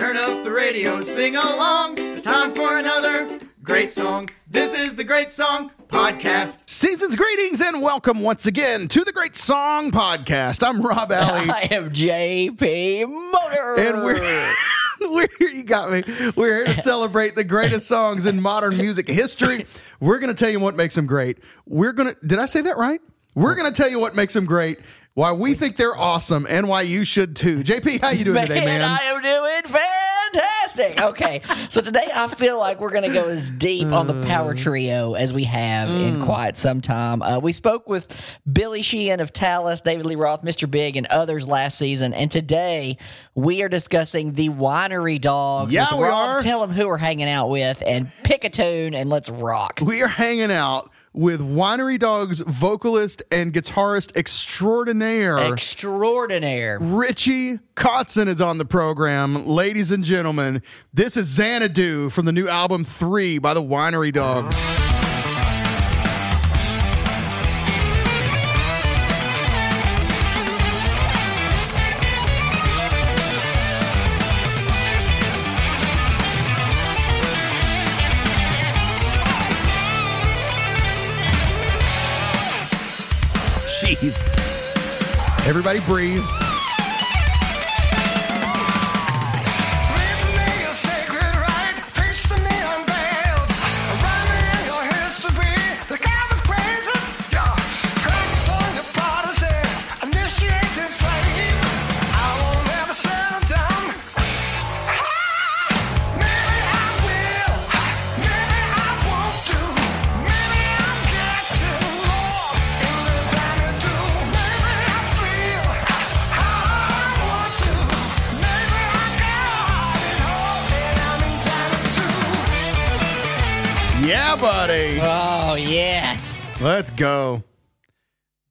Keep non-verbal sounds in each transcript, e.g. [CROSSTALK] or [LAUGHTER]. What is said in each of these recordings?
Turn up the radio and sing along. It's time for another great song. This is the Great Song Podcast. Season's greetings and welcome once again to the Great Song Podcast. I'm Rob Alley. [LAUGHS] I am JP Motor. and we're [LAUGHS] we're here. You got me. We're here to [LAUGHS] celebrate the greatest songs in modern music history. We're going to tell you what makes them great. We're going to. Did I say that right? We're going to tell you what makes them great. Why we think they're awesome and why you should too. [LAUGHS] JP, how you doing today, man? I am doing fantastic. Okay, so today I feel like we're going to go as deep on the power trio as we have Mm. in quite some time. Uh, we spoke with Billy Sheehan of Talas, David Lee Roth, Mr. Big, and others last season, and today we are discussing the Winery Dogs. Yeah, we Rob. are. Tell them who we're hanging out with, and pick a tune, and let's rock. we are hanging out with Winery Dogs vocalist and guitarist extraordinaire. Extraordinaire. Richie Kotzen is on the program. Ladies and gentlemen, this is Xanadu from the new album 3 by the Winery Dogs. Jeez. Everybody breathe. Yeah, buddy. Oh, yes. Let's go.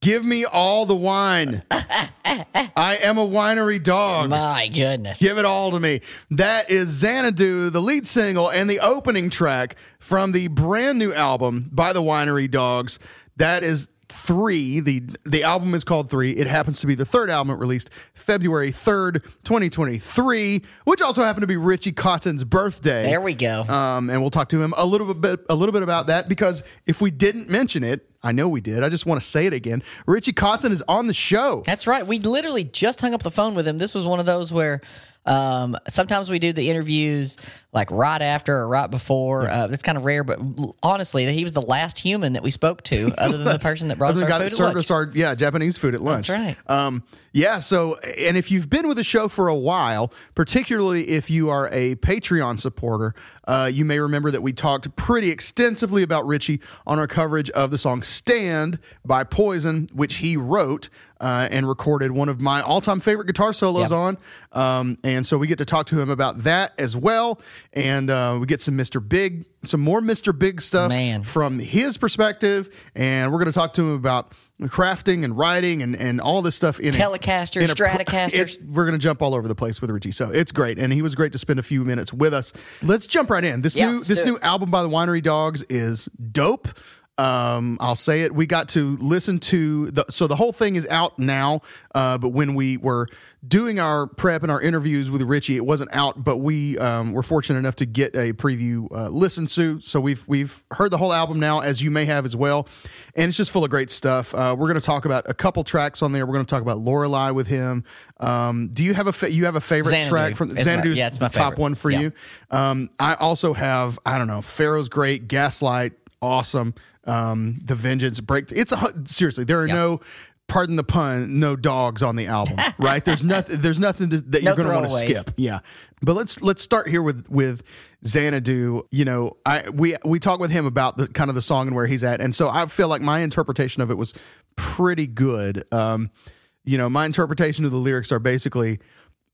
Give me all the wine. [LAUGHS] I am a winery dog. My goodness. Give it all to me. That is Xanadu, the lead single and the opening track from the brand new album by the Winery Dogs. That is three. The the album is called Three. It happens to be the third album released February 3rd, 2023, which also happened to be Richie Kotzen's birthday. There we go. Um, and we'll talk to him a little bit a little bit about that because if we didn't mention it, I know we did. I just want to say it again. Richie Kotzen is on the show. That's right. We literally just hung up the phone with him. This was one of those where um, sometimes we do the interviews like right after or right before. Uh, it's kind of rare, but honestly, he was the last human that we spoke to, [LAUGHS] other than the person that brought us our food. served us our yeah Japanese food at lunch. right. Um, yeah. So, and if you've been with the show for a while, particularly if you are a Patreon supporter, uh, you may remember that we talked pretty extensively about Richie on our coverage of the song "Stand" by Poison, which he wrote uh, and recorded one of my all-time favorite guitar solos Yep. on. Um, and so we get to talk to him about that as well, and uh, we get some Mr. Big, some more Mr. Big stuff Man. from his perspective, and we're going to talk to him about crafting and writing and, and all this stuff in Telecaster, in a pro- Stratocasters. it's- we're going to jump all over the place with Richie, so it's great, and he was great to spend a few minutes with us. Let's jump right in. This Yeah, new this new album by the Winery Dogs is dope. Um, I'll say it. We got to listen to the so the whole thing is out now. Uh, but when we were doing our prep and our interviews with Richie, it wasn't out. But we um, were fortunate enough to get a preview uh, listened to. So we've we've heard the whole album now, as you may have as well, and it's just full of great stuff. Uh, we're going to talk about a couple tracks on there. We're going to talk about Lorelei with him. Um, do you have a fa- you have a favorite Xanadu. track from It's my- yeah, it's my top one for Yeah. you? Um, I also have I don't know Pharaoh's great, Gaslight, awesome. Um, the Vengeance break. It's a seriously. There are no. Pardon the pun. No dogs on the album, [LAUGHS] right? There's nothing. There's nothing to, that No you're going to want to skip. Yeah, but let's let's start here with with Xanadu. You know, I we we talk with him about the kind of the song and where he's at, and so I feel like my interpretation of it was pretty good. Um, you know, my interpretation of the lyrics are basically,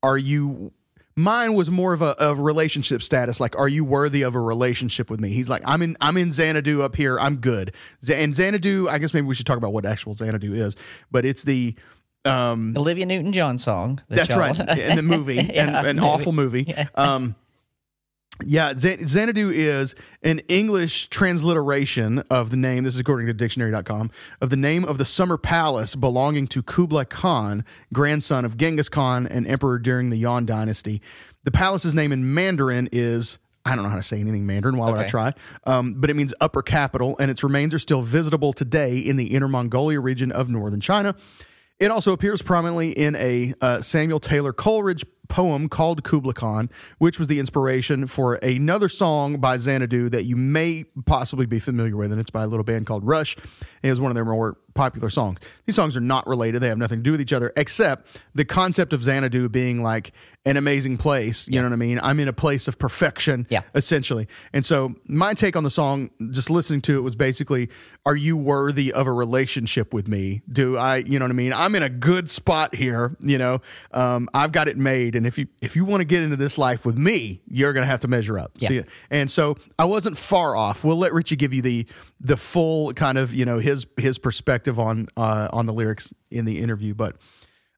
are you mine was more of a, of relationship status like are you worthy of a relationship with me? He's like i'm in i'm in xanadu up here. I'm good. And xanadu i guess maybe we should talk about what actual xanadu is but it's the um Olivia Newton John song. that that's y'all- right. [LAUGHS] In the movie Yeah, and an movie. awful movie. Um Yeah, Xan- Xanadu is an English transliteration of the name, this is according to dictionary.com, of the name of the summer palace belonging to Kublai Khan, grandson of Genghis Khan and emperor during the Yuan dynasty. The palace's name in Mandarin is, I don't know how to say anything Mandarin, why would I try? Um, but it means upper capital, and its remains are still visitable today in the Inner Mongolia region of northern China. It also appears prominently in a uh, Samuel Taylor Coleridge poem called Kubla Khan, which was the inspiration for another song by Xanadu that you may possibly be familiar with, and it's by a little band called Rush. It was one of their more popular songs. These songs are not related; they have nothing to do with each other, except the concept of Xanadu being like an amazing place. You know what I mean? I'm in a place of perfection, Yeah. essentially. And so my take on the song, just listening to it, was basically, "Are you worthy of a relationship with me? Do I, you know what I mean? I'm in a good spot here. You know, um, I've got it made, and if you if you want to get into this life with me, you're going to have to measure up. Yeah. See, and so I wasn't far off. We'll let Richie give you the the full kind of you know his his perspective on uh, on the lyrics in the interview, but.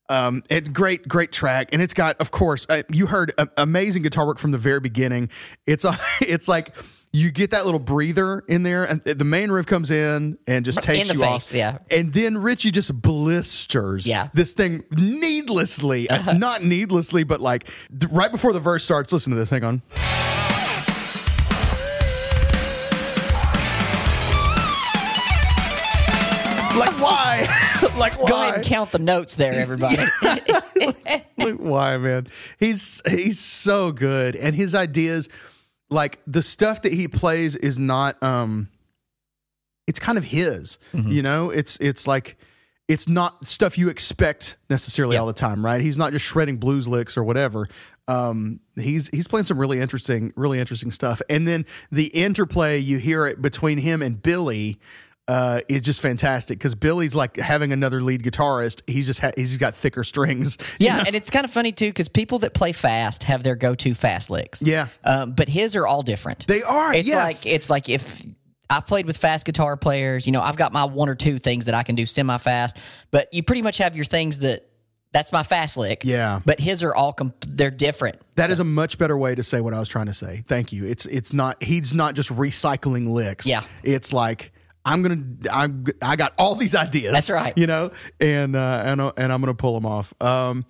Um, it's great, great track, and it's got, of course, uh, you heard uh, amazing guitar work from the very beginning. It's a, [LAUGHS] it's like you get that little breather in there, and the main riff comes in and just takes you face, off. yeah. and then Richie just blisters, Yeah. Uh-huh. this thing needlessly, [LAUGHS] uh, not needlessly, but like right before the verse starts. Listen to this. Hang on. Like why? [LAUGHS] like why? Go ahead and count the notes there, [LAUGHS] everybody. like why man he's he's so good and his ideas like the stuff that he plays is not um it's kind of his Mm-hmm. you know it's it's like it's not stuff you expect necessarily Yeah. all the time right he's not just shredding blues licks or whatever um he's he's playing some really interesting really interesting stuff and then the interplay you hear it between him and billy uh, is just fantastic because Billy's like having another lead guitarist. He's just ha- he's got thicker strings. [LAUGHS] Yeah, know? and it's kind of funny too because people that play fast have their go-to fast licks. Yeah. um, but his are all different. They are, It's yes. like it's like if I've played with fast guitar players, you know, I've got my one or two things that I can do semi-fast, but you pretty much have your things that that's my fast lick. Yeah. but his are all comp- they're different. That is a much better way to say what I was trying to say. Thank you. It's it's not he's not just recycling licks. Yeah. It's like I'm gonna I'm I got all these ideas. That's right. You know, and uh, and and I'm gonna pull them off. Um,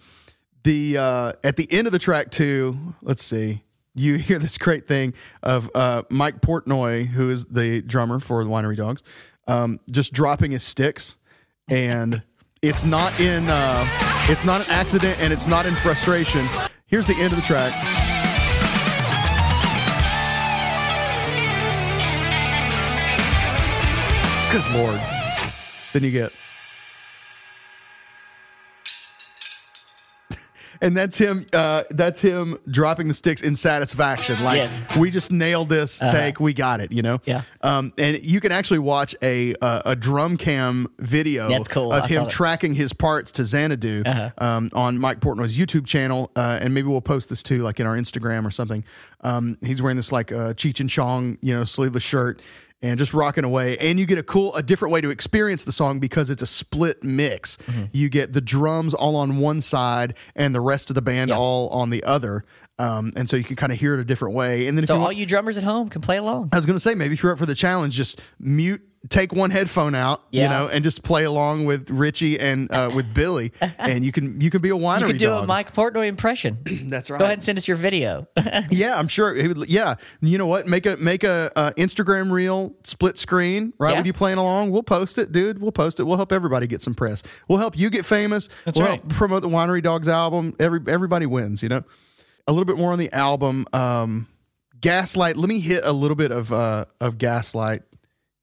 the uh, at the end of the track too. Let's see. You [LAUGHS] hear this great thing of uh, Mike Portnoy, who is the drummer for the Winery Dogs, um, just dropping his sticks, and it's not in uh, it's not an accident, and it's not in frustration. Here's the end of the track. Good lord. Then you get. [LAUGHS] And that's him. Uh, that's him dropping the sticks in satisfaction. Like Yes. we just nailed this take. We got it. You know. Yeah. Um, and you can actually watch a uh, a drum cam video That's cool. of I him tracking his parts to Xanadu um, on Mike Portnoy's YouTube channel, uh, and maybe we'll post this too, like in our Instagram or something. Um, he's wearing this like uh, Cheech and Chong, you know, sleeveless shirt. And just rocking away, and you get a cool, a different way to experience the song because it's a split mix. Mm-hmm. You get the drums all on one side, and the rest of the band Yeah. all on the other, um, and so you can kind of hear it a different way. And then if So you all want, you drummers at home can play along. I was going to say, maybe if you're up for the challenge, just mute, take one headphone out, you know, and just play along with Richie and uh, with Billy, [LAUGHS] and you can you can be a winery You can do dog. a Mike Portnoy impression. [CLEARS THROAT] That's right. Go ahead and send us your video. [LAUGHS] Yeah, I'm sure. It would, yeah, you know what? Make a make a uh, Instagram reel, split screen, right? Yeah. With you playing along, we'll post it, dude. We'll post it. We'll help everybody get some press. We'll help you get famous. That's we'll right. help promote the Winery Dogs album. Every everybody wins. You know. A little bit more on the album. Um, Gaslight. Let me hit a little bit of uh, of Gaslight.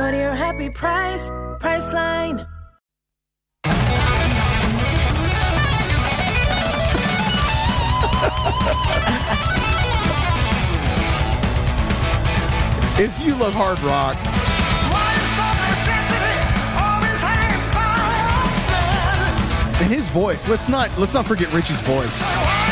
Go to your happy price, Priceline. If you love hard rock, Why you so insensitive? Always hanging by a thread. and his voice. Let's not let's not forget Richie's voice.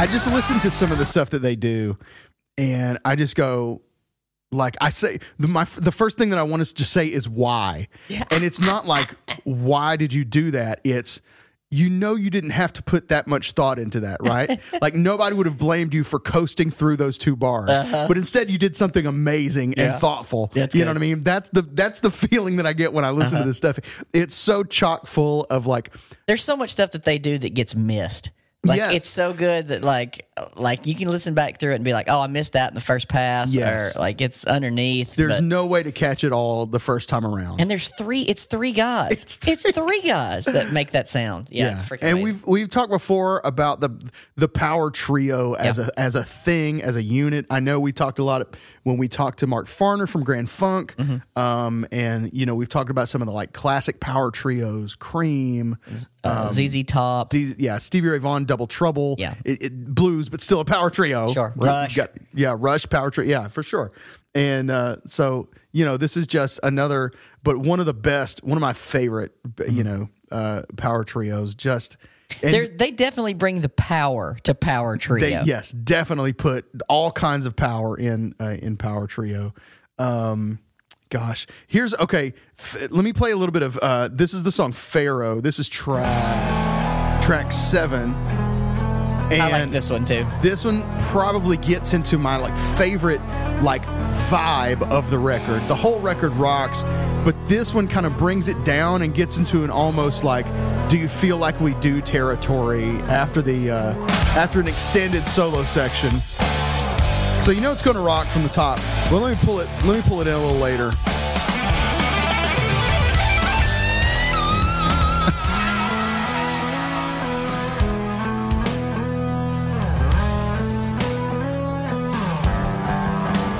I just listen to some of the stuff that they do, and I just go, like I say, the my the first thing that I want us to say is why, yeah. and it's not like why did you do that? It's you know you didn't have to put that much thought into that, right? [LAUGHS] like nobody would have blamed you for coasting through those two bars, uh-huh. but instead you did something amazing and thoughtful. That's you know what I mean? That's the that's the [LAUGHS] feeling that I get when I listen to uh-huh. this stuff. It's so chock full of like There's so much stuff that they do that gets missed. Like Yes. it's so good that like like you can listen back through it and be like, oh, I missed that in the first pass, Yes. or like it's underneath. there's but- no way to catch it all the first time around. and there's three. It's three guys. It's It's, three guys that make that sound. Yeah, it's freaking. and amazing. we've we've talked before about the the power trio as Yeah. a as a thing as a unit. I know we talked a lot when we talked to Mark Farner from Grand Funk, Mm-hmm. um, and you know we've talked about some of the like classic power trios, Cream, uh, ZZ Top. Z- yeah, Stevie Ray Vaughan, Double Trouble, Yeah. it, it- blues, but still a power trio. Sure. Rush. got- yeah, Rush power trio, yeah, for sure. And uh, so you know this is just another, but one of the best, one of my favorite, you know, uh, power trios. Just they definitely bring the power to Power Trio. they yes, definitely put all kinds of power in uh, in power trio. Um, gosh, here's okay. F- let me play a little bit of uh, this is the song Pharaoh. This is track track seven. And I like this one too. this one probably gets into my like favorite like vibe of the record. The whole record rocks, but this one kind of brings it down and gets into an almost like do you feel like we do territory after the uh after an extended solo section. So you know it's going to rock from the top. Well, let me pull it let me pull it in a little later.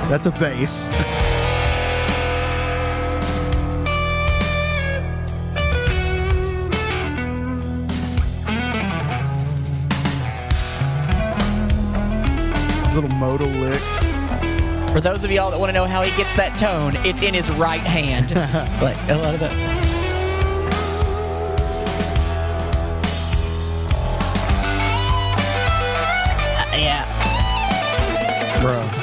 That's a bass. Little modal licks. For those of y'all that want to know how he gets that tone, it's in his right hand. [LAUGHS] like a lot of that. Uh, yeah. Bro.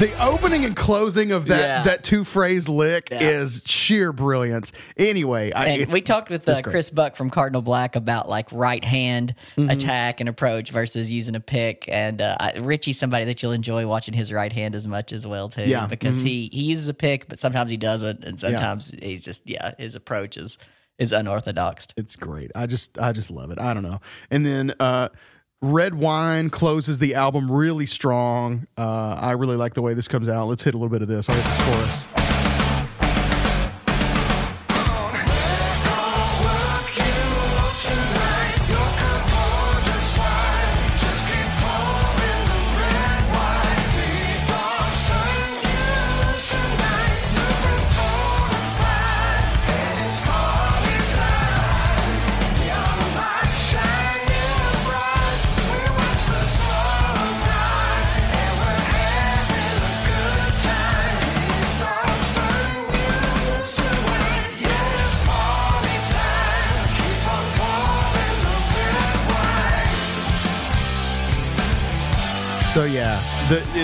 The opening and closing of that Yeah. that two phrase lick Yeah. is sheer brilliance. Anyway, I, it- we talked with uh, Chris Buck from Cardinal Black about like right hand Mm-hmm. attack and approach versus using a pick. And uh, Richie's somebody that you'll enjoy watching his right hand as much as well too. Yeah. because Mm-hmm. he he uses a pick, but sometimes he doesn't, and sometimes he's just yeah, his approach is is unorthodox. it's great. I just I just love it. I don't know. And then uh Red Wine closes the album really strong. Uh I really like the way this comes out. Let's hit a little bit of this. I'll hit this chorus.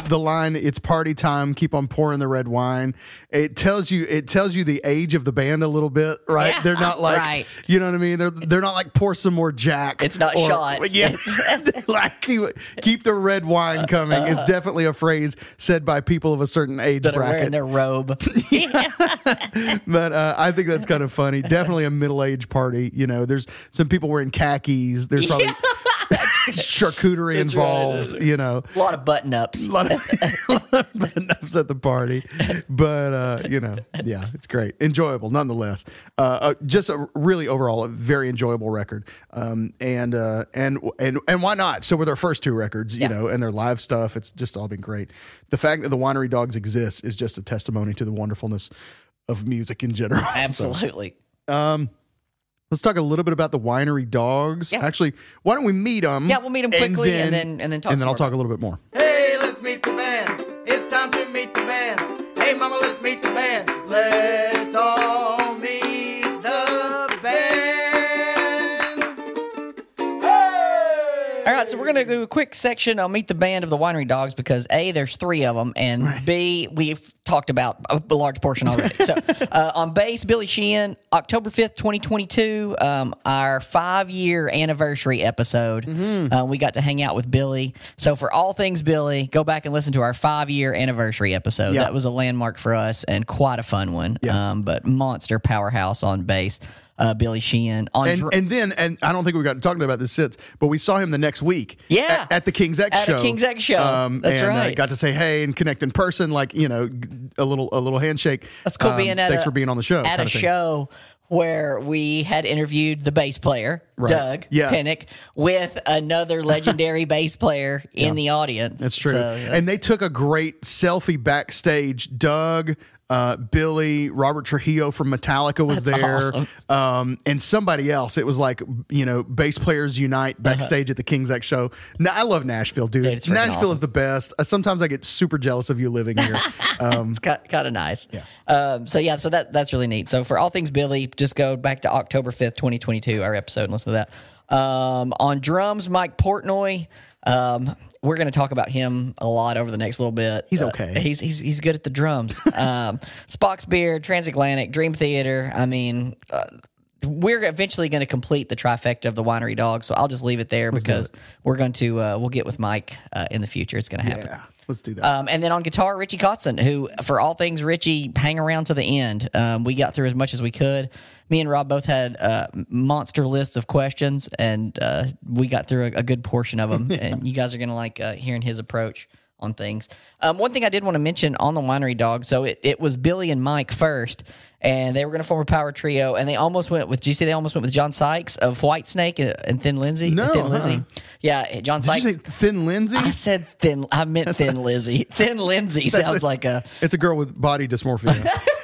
The line "It's party time, keep on pouring the red wine." It tells you it tells you the age of the band a little bit, right? Yeah, they're not like right. you know what I mean. They're they're not like pour some more Jack. It's not shots. [LAUGHS] Yeah, [LAUGHS] like keep, keep the red wine coming is definitely a phrase said by people of a certain age That are wearing their robe. [LAUGHS] But uh, I think that's kind of funny. Definitely a middle age party. You know, there's some people wearing khakis. There's probably charcuterie That's right. involved. You know, A lot of button ups. a lot of, [LAUGHS] a lot of button-ups at the party, but uh, you know, yeah, it's great, enjoyable nonetheless. Uh, uh, just a really overall a very enjoyable record, um, and uh, and and and why not? So with our first two records, you Yeah. know, and their live stuff, it's just all been great. The fact that the Winery Dogs exist is just a testimony to the wonderfulness of music in general. [LAUGHS] So, Absolutely. Let's talk a little bit about the Winery Dogs. Yeah. Actually, why don't we meet them? Yeah, we'll meet them quickly and then- and then talk and then I'll talk a little bit more. Hey, let's meet the band. It's time to meet the band. Hey, mama, let's meet the band. Let's we're gonna do a quick section. I'll meet the band of the Winery Dogs because a there's three of them, and b we've talked about a, a large portion already. so [LAUGHS] uh, on bass, Billy Sheehan, October fifth, twenty twenty two, um, our five year anniversary episode. Mm-hmm. Uh, we got to hang out with Billy. So for all things Billy, go back and listen to our five year anniversary episode. Yeah. That was a landmark for us and quite a fun one. Yes. Um, but monster powerhouse on bass. Uh, Billy Sheehan on and dr- and then and I don't think we've got talking about this since, but we saw him the next week. Yeah. at, at the King's X show. At show. King's X show. That's and, uh, right. got to say hey and connect in person, like you know, a little a little handshake. That's cool Um, being at thanks a, for being on the show. At a show where we had interviewed the bass player, Right. Doug Yes. Pinnick, with another legendary [LAUGHS] bass player in the audience. That's true. So, yeah. and they took a great selfie backstage. Doug, uh, Billy, Robert Trujillo from Metallica was That's there, awesome. um, and somebody else. It was like you know, bass players unite backstage at the King's X show. Now I love Nashville, dude. Dude, Nashville awesome. is the best. Uh, sometimes I get super jealous of you living here. [LAUGHS] Um, it's kind of nice. Yeah. Um, so yeah, so that that's really neat. So for all things Billy, just go back to October fifth, twenty twenty two, our episode, and listen to that. Um, on drums, Mike Portnoy. Um, we're going to talk about him a lot over the next little bit. He's Uh, okay. he's he's he's good at the drums. [LAUGHS] um, Spock's Beard, Transatlantic, Dream Theater. I mean. Uh, we're eventually going to complete the trifecta of the winery dogs, so I'll just leave it there because we're going to uh, we'll get with Mike uh, in the future. It's going to happen. yeah, let's do that. Um, and then on guitar, Richie Kotzen, who for all things Richie, hang around to the end. Um, we got through as much as we could. Me and Rob both had uh, monster lists of questions, and uh, we got through a, a good portion of them. [LAUGHS] and you guys are gonna like uh, hearing his approach on things. Um, one thing I did want to mention on the winery dog, so it, it was Billy and Mike first, and they were going to form a power trio, and they almost went with. Do you see? They almost went with John Sykes of Whitesnake and Thin Lindsay. No, Thin Lizzy. Yeah, John Did Sykes. you say Thin Lindsay? I said thin. I meant thin Lizzy. [LAUGHS] Thin Lindsay sounds like a it's a girl with body dysmorphia. [LAUGHS]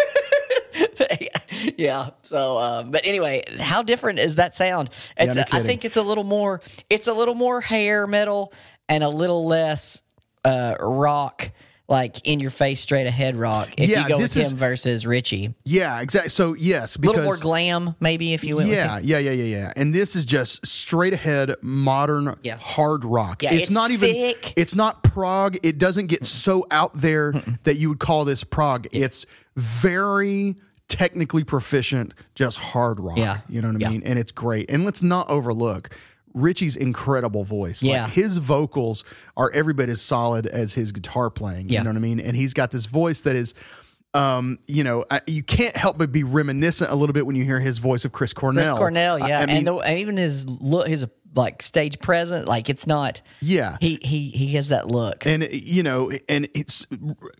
[LAUGHS] yeah. So, um, but anyway, how different is that sound? It's, no I think it's a little more. It's a little more hair metal and a little less uh, rock, like in your face, straight ahead rock. If Yeah, you go with him is- versus Richie, yeah, exactly. So yes, a little more glam, maybe if you went. yeah, yeah, yeah, yeah, yeah. And this is just straight ahead modern Yeah. hard rock. Yeah, it's, it's not even thick. it's not prog. It doesn't get so out there [LAUGHS] that you would call this prog. It's very technically proficient, just hard rock. Yeah. You know what I Yeah. mean? And it's great. And let's not overlook Richie's incredible voice. Yeah. Like his vocals are every bit as solid as his guitar playing. Yeah. You know what I mean? And he's got this voice that is um, you know, I, you can't help but be reminiscent a little bit when you hear his voice of Chris Cornell. Chris Cornell, I- yeah, I mean, and, the, and even his look, his like stage present, like it's not. Yeah. he he he has that look. and you know, and it's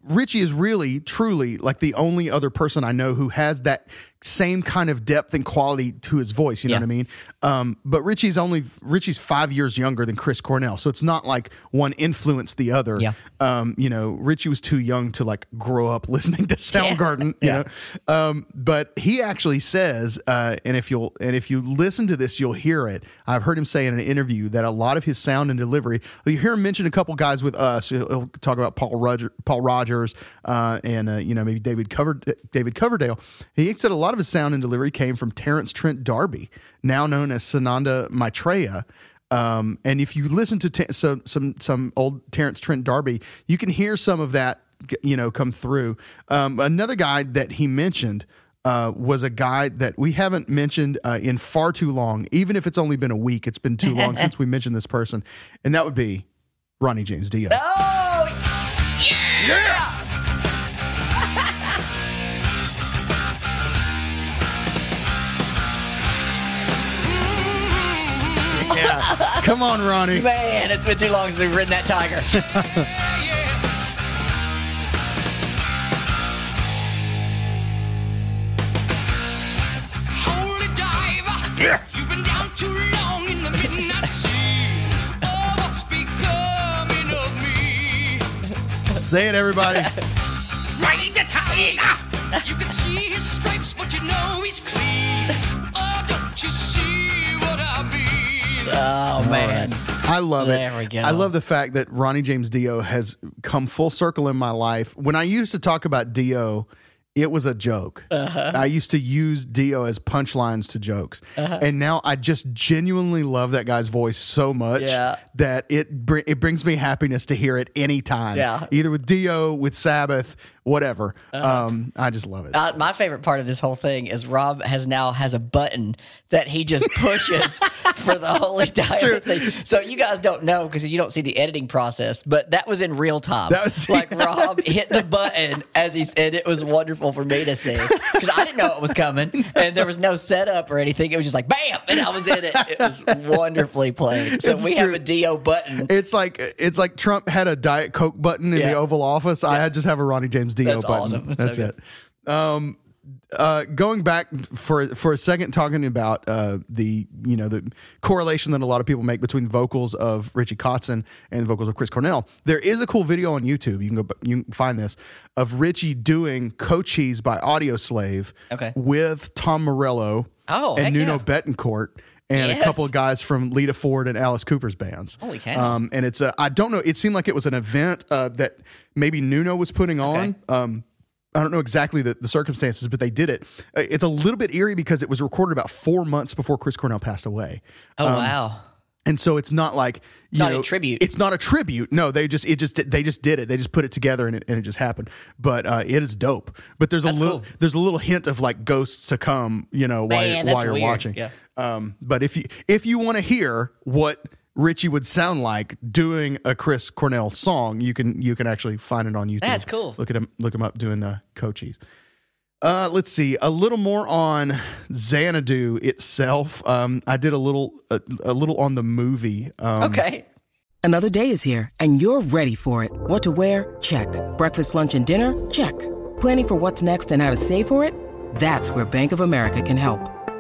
Richie is really, truly like the only other person I know who has that same kind of depth and quality to his voice. You know Yeah. what I mean? Um, but Richie's only Richie's five years younger than Chris Cornell, so it's not like one influenced the other. Yeah. Um, you know, Richie was too young to like grow up [LAUGHS] listening to Soundgarden. You Yeah. know, um, but he actually says, uh, and if you'll and if you listen to this, you'll hear it. I've heard him say in an interview that a lot of his sound and delivery. You hear him mention a couple guys with us. He'll, he'll talk about Paul Roger, Paul Rodgers, uh, and uh, you know maybe David Cover, David Coverdale. He said a lot of his sound and delivery came from Terence Trent D'Arby, now known as Sananda Maitreya. Um, and if you listen to t- some some some old Terence Trent D'Arby, you can hear some of that you know come through. Um, another guy that he mentioned uh, was a guy that we haven't mentioned uh, in far too long. Even if it's only been a week, it's been too long [LAUGHS] since we mentioned this person, and that would be Ronnie James Dio. Oh [LAUGHS] Come on, Ronnie. Man, it's been too long since we've ridden that tiger. [LAUGHS] Holy diver. You've been down too long in the midnight sea. Oh, what's becoming of me? Say it, everybody. [LAUGHS] Ride the tiger. You can see his stripes, but you know he's clean. Oh, don't you see what I mean? Oh man. I love it. There we go. I love the fact that Ronnie James Dio has come full circle in my life. When I used to talk about Dio, it was a joke. Uh-huh. I used to use Dio as punchlines to jokes. And now I just genuinely love that guy's voice so much Yeah. that it br- it brings me happiness to hear it anytime. Yeah. Either with Dio, with Sabbath, whatever. Um, I just love it. Uh, my favorite part of this whole thing is Rob has now has a button that he just pushes [LAUGHS] for the holy diver thing. So you guys don't know because you don't see the editing process, but that was in real time. That was- like [LAUGHS] Rob hit the button as he said it was wonderful for me to see because I didn't know it was coming and there was no setup or anything. It was just like bam, and I was in it. It was wonderfully played. So It's we have a Dio button. It's like it's like Trump had a Diet Coke button in the Oval Office. I just have a Ronnie James Dio That's button. awesome. That's so That's it. Um, uh, going back for for a second, talking about uh, the you know the correlation that a lot of people make between the vocals of Richie Kotzen and the vocals of Chris Cornell. There is a cool video on YouTube. You can go you can find this of Richie doing "Cochise" by Audioslave Okay. with Tom Morello Oh, and Nuno yeah. Bettencourt. And a couple of guys from Lita Ford and Alice Cooper's bands. Holy cow. Um, and it's a, I don't know. It seemed like it was an event uh, that maybe Nuno was putting on. Um, I don't know exactly the, the circumstances, but they did it. Uh, It's a little bit eerie because it was recorded about four months before Chris Cornell passed away. Oh wow. And so it's not like it's not a tribute. It's not a tribute. No, they just it just they just did it. They just put it together and it, and it just happened. But uh, it is dope. But there's a little cool. there's a little hint of like ghosts to come. You know while, Man, that's while you're weird. watching. Yeah. Um, but if you if you want to hear what Richie would sound like doing a Chris Cornell song, you can you can actually find it on YouTube. That's cool. Look at him look him up doing uh, Cochise. Uh, let's see a little more on Xanadu itself. Um, I did a little a, a little on the movie. Um, Okay. Another day is here, and you're ready for it. What to wear? Check. Breakfast, lunch, and dinner? Check. Planning for what's next and how to save for it? That's where Bank of America can help.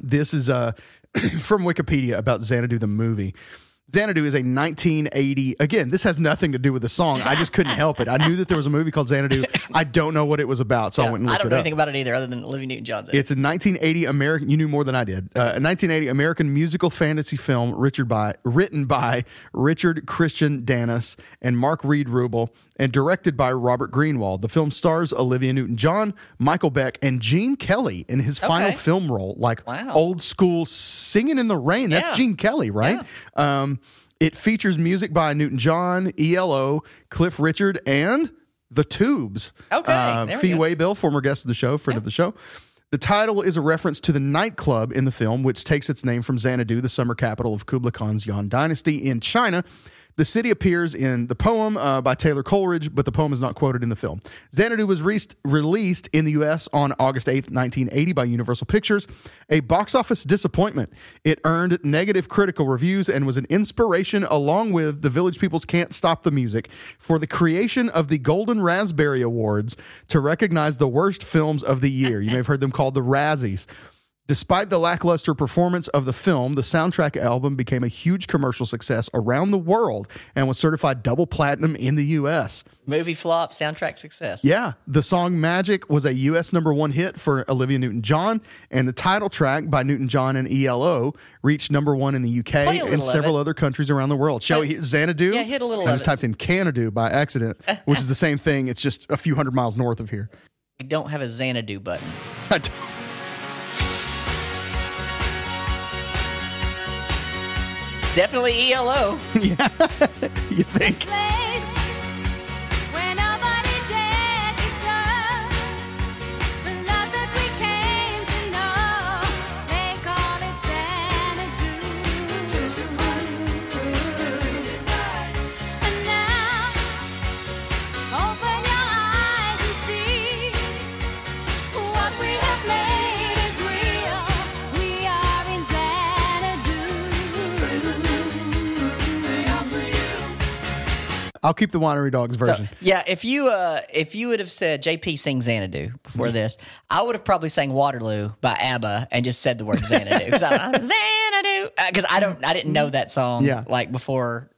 This is uh, [CLEARS THROAT] from Wikipedia about Xanadu the movie. Xanadu is a 1980. Again, this has nothing to do with the song. I just couldn't help it. I knew that there was a movie called Xanadu. I don't know what it was about, so I went and I looked don't it know up. anything about it either, other than Olivia Newton John's. It's a 1980 American. You knew more than I did. Uh, a 1980 American musical fantasy film, Richard by written by Richard Christian Danus and Marc Reid Rubel, and directed by Robert Greenwald. The film stars Olivia Newton-John, Michael Beck, and Gene Kelly in his final film role, like Wow. old school singing in the rain. That's Yeah. Gene Kelly, right? Um, it features music by Newton-John, ELO, Cliff Richard, and the Tubes. Okay, uh, Fee. Waybill, former guest of the show, friend of the show. The title is a reference to the nightclub in the film, which takes its name from Xanadu, the summer capital of Kublai Khan's Yuan dynasty in China. The city appears in the poem uh, by Taylor Coleridge, but the poem is not quoted in the film. Xanadu was re- released in the U.S. on August 8th, 1980 by Universal Pictures. A box office disappointment. It earned negative critical reviews and was an inspiration, along with The Village People's Can't Stop the Music, for the creation of the Golden Raspberry Awards to recognize the worst films of the year. You may have heard them called the Razzies. Despite the lackluster performance of the film, the soundtrack album became a huge commercial success around the world and was certified double platinum in the US. Movie flop, soundtrack success. Yeah, the song Magic was a US number one hit for Olivia Newton John, and the title track by Newton John and ELO reached number one in the UK Play a little and several other countries around the world. Shall we hit Xanadu? Yeah, hit a little I just typed in Canada by accident, which is the same thing. It's just a few hundred miles north of here. I don't have a Xanadu button. [LAUGHS] Definitely ELO. [LAUGHS] yeah, [LAUGHS] you think? I'll keep the Winery Dogs So, version. yeah, if you uh, if you would have said JP sing Xanadu before [LAUGHS] this, I would have probably sang Waterloo by ABBA and just said the word Xanadu because I, [LAUGHS] Xanadu because I don't I didn't know that song Yeah. like before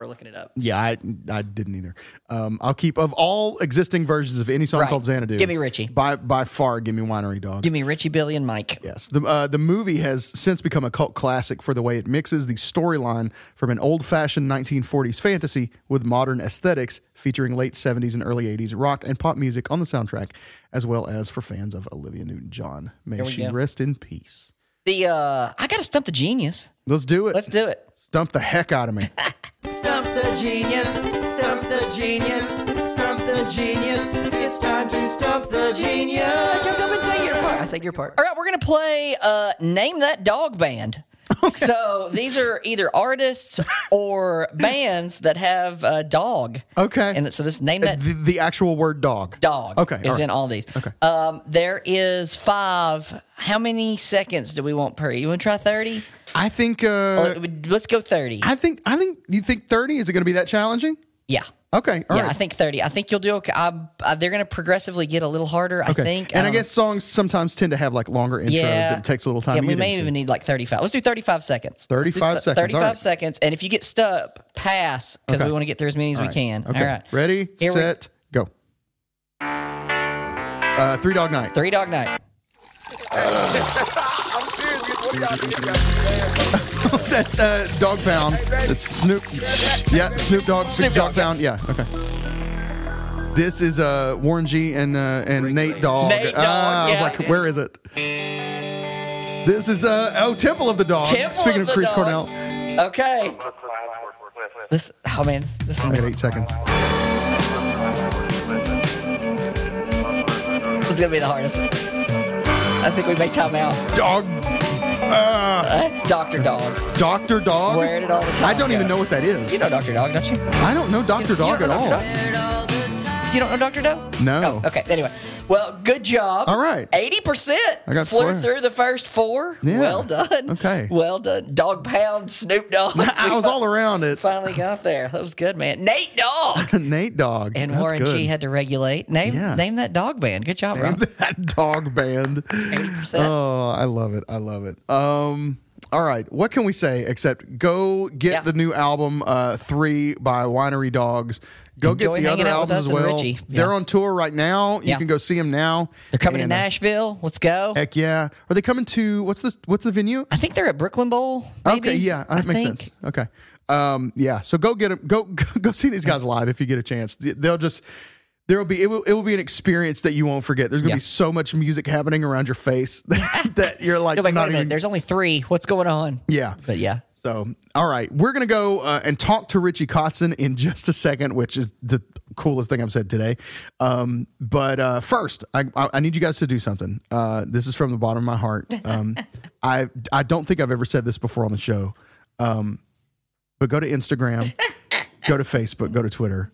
before looking it up. Yeah, I I didn't either. Um, I'll keep of all existing versions of any song Right. called Xanadu. Give me Richie. By by far, give me Winery Dogs. Give me Richie, Billy, and Mike. Yes, the uh, the movie has since become a cult classic for the way it mixes the storyline from an old fashioned 1940s fantasy with modern aesthetics, featuring late 70s and early 80s rock and pop music on the soundtrack, as well as for fans of Olivia Newton John. May we she go. rest in peace. The uh, I gotta stump the genius. Let's do it. Let's do it. Stump the heck out of me. [LAUGHS] Stump the genius, stump the genius, stump the genius. It's time to stump the genius. Jump up and say your part. I say your part. All right, we're gonna play uh, name that dog band. [LAUGHS] So these are either artists or bands that have a dog. Okay. And so this name that the, the actual word dog. dog Okay. is all right. in all these. Okay. Um, there is five. How many seconds do we want per? You want to try thirty? I think. Uh, Let's go thirty. I think. I think. You think 30 is it going to be that challenging? yeah. Okay. all yeah, right. I think thirty. I think you'll do okay. I'm, uh, they're going to progressively get a little harder. I Okay. think. and I Um, guess songs sometimes tend to have like longer intros Yeah, that it takes a little time Yeah, we may into. even need like thirty-five. Let's do thirty-five seconds. Let's 35 th- seconds, Thirty-five right. seconds. And if you get stuck, pass because Okay. we want to get through as many as All we right. can. Okay. All right. Ready, Here we- set, go. Uh, Three Dog Night. Three Dog Night. [LAUGHS] [LAUGHS] That's uh, Dog Pound. It's Snoop. Yeah, Snoop Dogg. Snoop Dog Dogg, Pound. Yeah. Okay. This is uh, Warren G and uh, and Nate Dogg. Nate Dogg, Ah, I was yeah. like, where is it? This is uh, oh Temple of the Dog. Temple Speaking of of, the Chris Dog. Cornell, Okay. This. Oh man, this, this I one. eight seconds. It's gonna be the hardest one. I think we make time out. Dog. Uh, That's Doctor Dog. Doctor Dog. Did all the time I don't even know what that is. You know Doctor Dog, don't you? I don't know Doctor Dog you at all. Dr. Dog? You don't know Doctor Doe? No. Oh, okay. Anyway, well, good job. All right. eighty percent. I got flew four. through the first four. Yeah. Well done. Okay. Well done. Dog Pound, Snoop Dogg. [LAUGHS] I was all around it. Finally got there. That was good, man. Nate Dogg [LAUGHS] Nate Dog. and That's Warren good. G had to regulate. Name Yeah. name that dog band. Good job, Name Rob. [LAUGHS] that dog band. Eighty percent. Oh, I love it. I love it. Um, all right. What can we say except go get Yeah. the new album, uh, Three by Winery Dogs. Go Enjoy get the other albums as well. Richie. They're on tour right now. You Yeah. can go see them now. They're coming And, to uh, Nashville. Let's go. Heck yeah. Are they coming to what's this? What's the venue? I think they're at Brooklyn Bowl. Maybe. Okay, yeah, that I makes think. sense. Okay, um, yeah. So go get them. Go [LAUGHS] go see these guys live if you get a chance. They'll just there will be it will, it will be an experience that you won't forget. There's gonna Yeah. be so much music happening around your face [LAUGHS] that you're like You're like, not a minute, even. there's only three. What's going on? Yeah. But yeah. So, all right, we're gonna go uh, and talk to Richie Kotzen in just a second, which is the coolest thing I've said today. Um, but uh, first, I, I, I need you guys to do something. Uh, this is from the bottom of my heart. Um, [LAUGHS] I I don't think I've ever said this before on the show, um, but go to Instagram, go to Facebook, go to Twitter,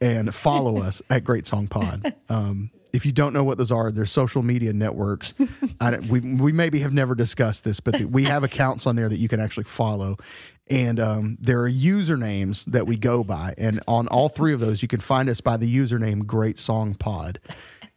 and follow [LAUGHS] us at Great Song Pod. Um, if you don't know what those are, they're social media networks. We we maybe have never discussed this, but we have accounts on there that you can actually follow, and um, there are usernames that we go by, and on all three of those, you can find us by the username Great Song Pod.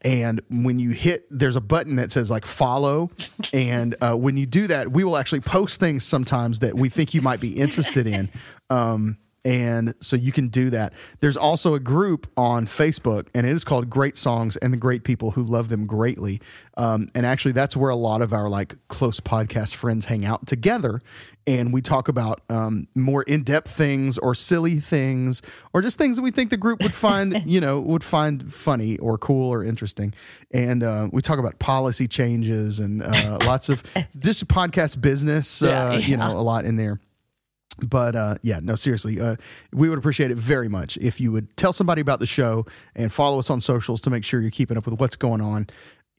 And when you hit, there's a button that says like follow. And uh, when you do that, we will actually post things sometimes that we think you might be interested in. Um, and so you can do that. There's also a group on Facebook, and it is called Great Songs and the Great People Who Love Them Greatly. Um, and actually, that's where a lot of our like close podcast friends hang out together, and we talk about um, more in depth things or silly things or just things that we think the group would find, [LAUGHS] you know, would find funny or cool or interesting. And uh, we talk about policy changes and uh, lots of [LAUGHS] just podcast business, uh, Yeah, you know, a lot in there but uh, yeah, no, seriously, uh, we would appreciate it very much if you would tell somebody about the show and follow us on socials to make sure you're keeping up with what's going on.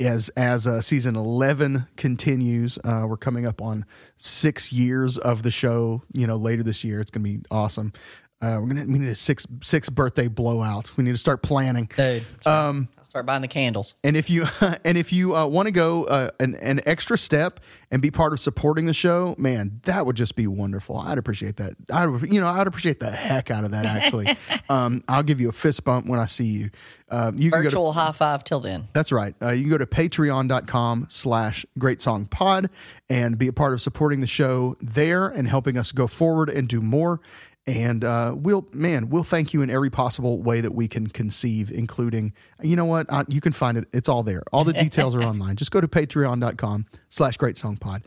As as uh, season eleven continues, uh, we're coming up on six years of the show. You know, later this year, it's going to be awesome. Uh, we're gonna we need a six six birthday blowout. We need to start planning. Dude, um, start buying the candles. And if you [LAUGHS] and if you uh, want to go uh, an, an extra step and be part of supporting the show, man, that would just be wonderful. I'd appreciate that. I would, you know, I'd appreciate the heck out of that. Actually, [LAUGHS] um, I'll give you a fist bump when I see you. Uh, you can go to Virtual high five till then. that's right. Uh, you can go to patreon.com slash great song pod and be a part of supporting the show there and helping us go forward and do more. And uh, we'll, man, we'll thank you in every possible way that we can conceive, including, you know what? Uh, you can find it. It's all there. All the details are [LAUGHS] online. Just go to patreon.com slash great song pod.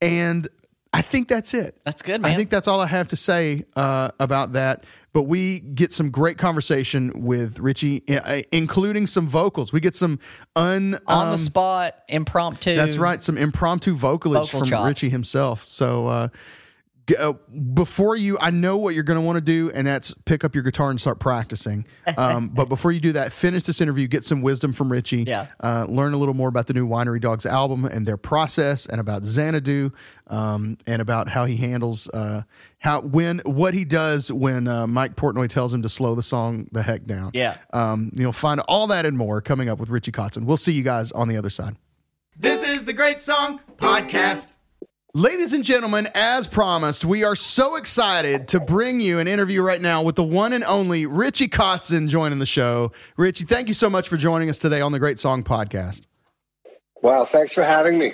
And I think that's it. That's good, man. I think that's all I have to say uh, about that. But we get some great conversation with Richie, uh, including some vocals. We get some un On um, the spot, impromptu. That's right, some impromptu vocalage Vocal from chops. Richie himself. So uh, uh, before you, I know what you're going to want to do, and that's pick up your guitar and start practicing. Um, [LAUGHS] but before you do that, finish this interview, get some wisdom from Richie. Yeah. Uh, learn a little more about the new Winery Dogs album and their process, and about Xanadu, um, and about how he handles uh, how when what he does when uh, Mike Portnoy tells him to slow the song the heck down. Yeah. Um, you'll find all that and more coming up with Richie Kotzen. We'll see you guys on the other side. This is the Great Song Podcast. Ladies and gentlemen, as promised, we are so excited to bring you an interview right now with the one and only Richie Kotzen joining the show. Richie, thank you so much for joining us today on the Great Song Podcast. Wow, thanks for having me.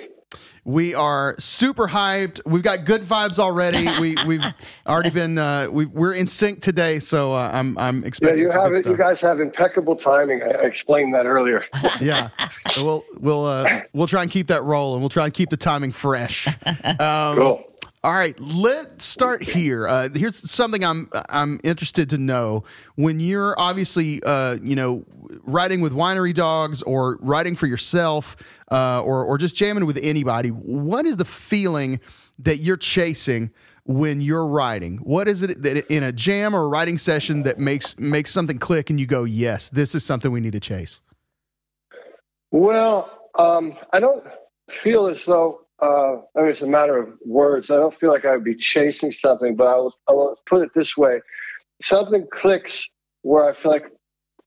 We are super hyped. We've got good vibes already. [LAUGHS] We we've already been uh, we we're in sync today, so uh, I'm I'm Yeah, expecting you some have good it. You guys have impeccable timing. I I explained that earlier. [LAUGHS] yeah. So we'll we'll uh, we'll try and keep that rolling. We'll try and keep the timing fresh. [LAUGHS] Um, Cool. All right, let's start here. Uh, here's something I'm I'm interested to know. When you're obviously uh, you know writing with winery dogs or writing for yourself uh, or or just jamming with anybody, what is the feeling that you're chasing when you're writing? What is it that in a jam or a writing session that makes makes something click and you go, yes, this is something we need to chase? Well, um, I don't feel as though uh, I mean it's a matter of words. I don't feel like I would be chasing something, but I will, I will put it this way: something clicks where I feel like,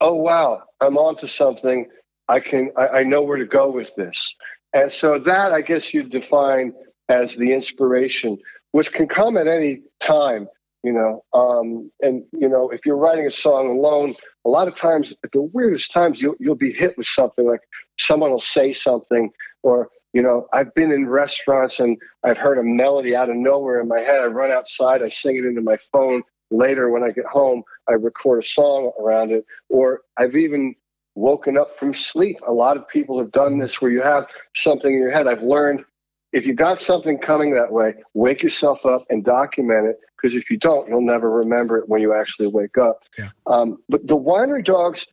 oh wow, I'm onto something. I can I, I know where to go with this, and so that I guess you define as the inspiration, which can come at any time. You know, um, and you know if you're writing a song alone, a lot of times at the weirdest times you'll you'll be hit with something like someone will say something or you know i've been in restaurants and i've heard a melody out of nowhere in my head. I run outside i sing it into my phone. Later when i get home i record a song around it. Or i've even woken up from sleep. A lot of people have done this where you have something in your head. I've learned if you got something coming that way wake yourself up and document it because if you don't you'll never remember it when you actually wake up. Yeah. um, but the winery dogs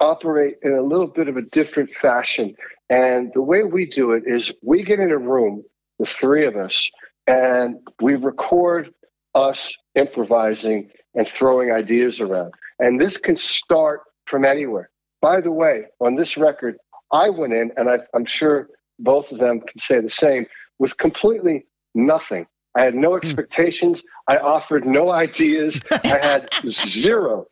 operate in a little bit of a different fashion. And the way we do it is we get in a room, the three of us, and we record us improvising and throwing ideas around. And this can start from anywhere. By the way, on this record, I went in, and I, I'm sure both of them can say the same, with completely nothing. I had no hmm. expectations. I offered no [LAUGHS] ideas. I had [LAUGHS] zero.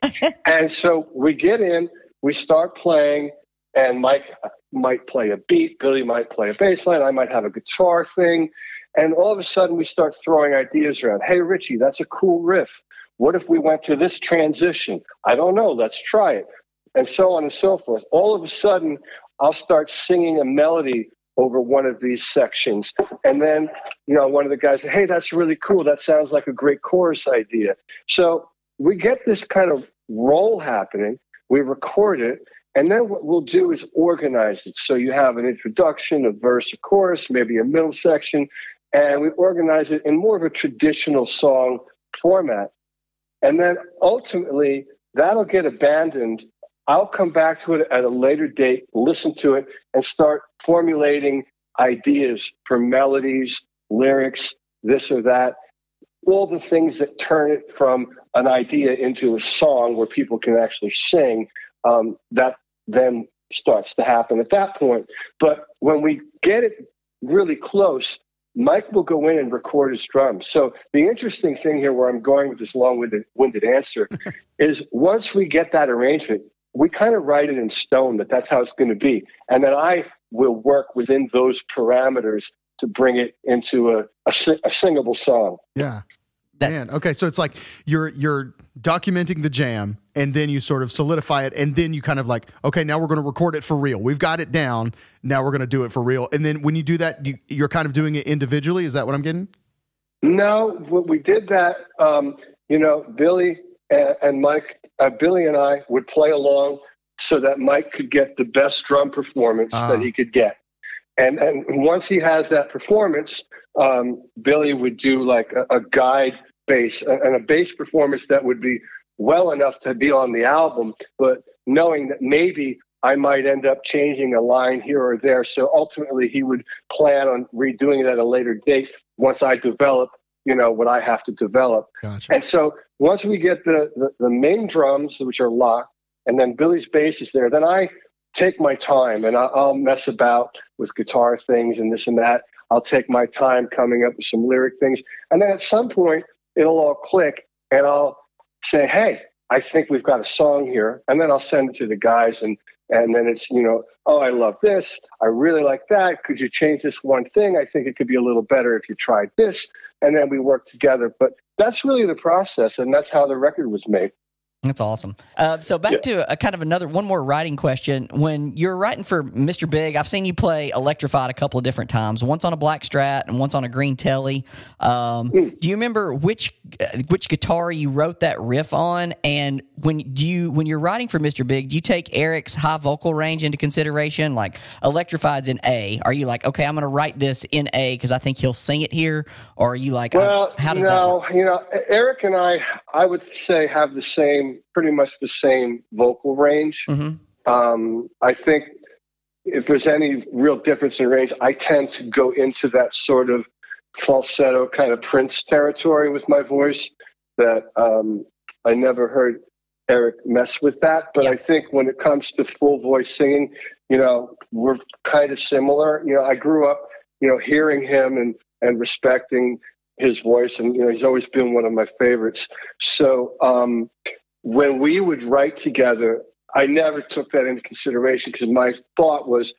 And so we get in, we start playing, and Mike might play a beat, Billy might play a bass line, I might have a guitar thing. And all of a sudden, we start throwing ideas around. Hey, Richie, that's a cool riff. What if we went to this transition? I don't know. Let's try it. And so on and so forth. All of a sudden, I'll start singing a melody over one of these sections. And then, you know, one of the guys Hey, that's really cool. That sounds like a great chorus idea. So we get this kind of roll happening. We record it. And then what we'll do is organize it. So you have an introduction, a verse, a chorus, maybe a middle section, and we organize it in more of a traditional song format. And then ultimately, that'll get abandoned. I'll come back to it at a later date, listen to it, and start formulating ideas for melodies, lyrics, this or that, all the things that turn it from an idea into a song where people can actually sing. Um, that then starts to happen at that point. But when we get it really close, Mike will go in and record his drums. So the interesting thing here, where I'm going with this long-winded winded answer, [LAUGHS] is once we get that arrangement, we kind of write it in stone that that's how it's going to be, and then I will work within those parameters to bring it into a, a, a singable song. Yeah. That- Man, okay, so it's like you're you're documenting the jam, and then you sort of solidify it, and then you kind of like, okay, now we're going to record it for real. We've got it down. Now we're going to do it for real. And then when you do that, you, you're kind of doing it individually. Is that what I'm getting? No, we did that, um, you know, Billy and, and Mike, uh, Billy and I would play along so that Mike could get the best drum performance Ah. that he could get. And and once he has that performance, um, Billy would do like a, a guide bass and a bass performance that would be well enough to be on the album, but knowing that maybe I might end up changing a line here or there. So ultimately, he would plan on redoing it at a later date once I develop, you know, what I have to develop. Gotcha. And so once we get the, the, the main drums, which are locked, and then Billy's bass is there, then I take my time and I'll, mess about with guitar things and this and that. I'll take my time coming up with some lyric things. And then at some point, it'll all click and I'll say, hey, I think we've got a song here. And then I'll send it to the guys and and then it's, you know, oh, I love this. I really like that. Could you change this one thing? I think it could be a little better if you tried this. And then we work together. But that's really the process. And that's how the record was made. That's awesome. Uh, so back to a kind of another one more writing question. When you're writing for Mr. Big, I've seen you play Electrified a couple of different times. Once on a black Strat and once on a green Telly. Um, Do you remember which uh, which guitar you wrote that riff on? And when do you when you're writing for Mr. Big, do you take Eric's high vocal range into consideration? Like Electrified's in A. Are you like okay, I'm going to write this in A because I think he'll sing it here? Or are you like, Well, how does that? no, Work? you know, Eric and I, I would say, have the same, pretty much the same vocal range. Mhm. Um, I think if there's any real difference in range, I tend to go into that sort of falsetto kind of Prince territory with my voice. That um, I never heard Eric mess with that, but Yeah. I think when it comes to full voice singing, you know, we're kind of similar. You know, I grew up, you know, hearing him and and respecting his voice, and you know, he's always been one of my favorites. So um, when we would write together, I never took that into consideration because my thought was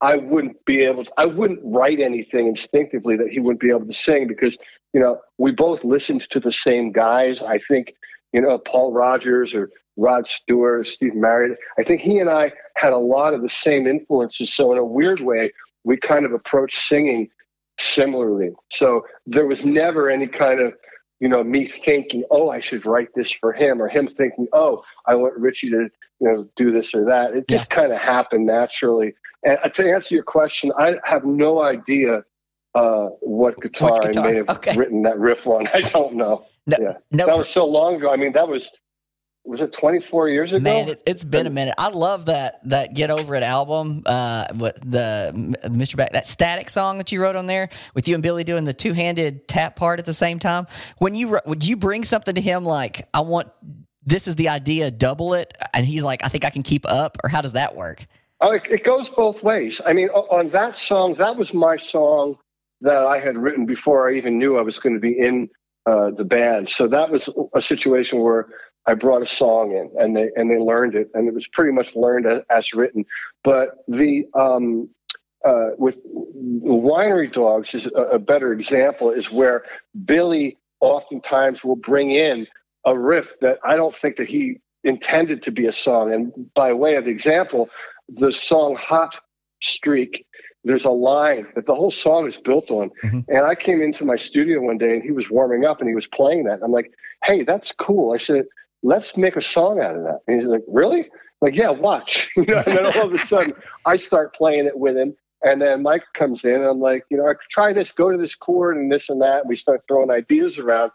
I wouldn't be able to, I wouldn't write anything instinctively that he wouldn't be able to sing because, you know, we both listened to the same guys. I think, you know, Paul Rodgers or Rod Stewart or Steve Marriott. I think he and I had a lot of the same influences. So in a weird way, we kind of approached singing similarly. So there was never any kind of, you know, me thinking, oh, I should write this for him, or him thinking, oh, I want Richie to, you know, do this or that. It just kind of happened naturally. And uh, to answer your question, I have no idea uh, what guitar, guitar? I may have Okay. written that riff on. [LAUGHS] I don't know. No, yeah, no that was so long ago. I mean, that was was it 24 years ago? Man, it, it's been a minute. I love that that Get Over It album. Uh, what the Mr. Back that static song that you wrote on there with you and Billy doing the two handed tap part at the same time. When you would you bring something to him like I want this is the idea, double it, and he's like I think I can keep up, or how does that work? Oh, it, it goes both ways. I mean, on that song, that was my song that I had written before I even knew I was going to be in uh, the band. So that was a situation where I brought a song in, and they and they learned it, and it was pretty much learned as, as written. But the um, uh, with winery dogs is a, a better example. Is where Billy oftentimes will bring in a riff that I don't think that he intended to be a song. And by way of example, the song Hot Streak, there's a line that the whole song is built on. And I came into my studio one day and he was warming up and he was playing that. I'm like, hey, that's cool. I said, let's make a song out of that. And he's like, really? like, yeah, watch. [LAUGHS] you know, and then all of a sudden I start playing it with him. And then Mike comes in and I'm like, you know, I could try this, go to this chord and this and that. And we start throwing ideas around.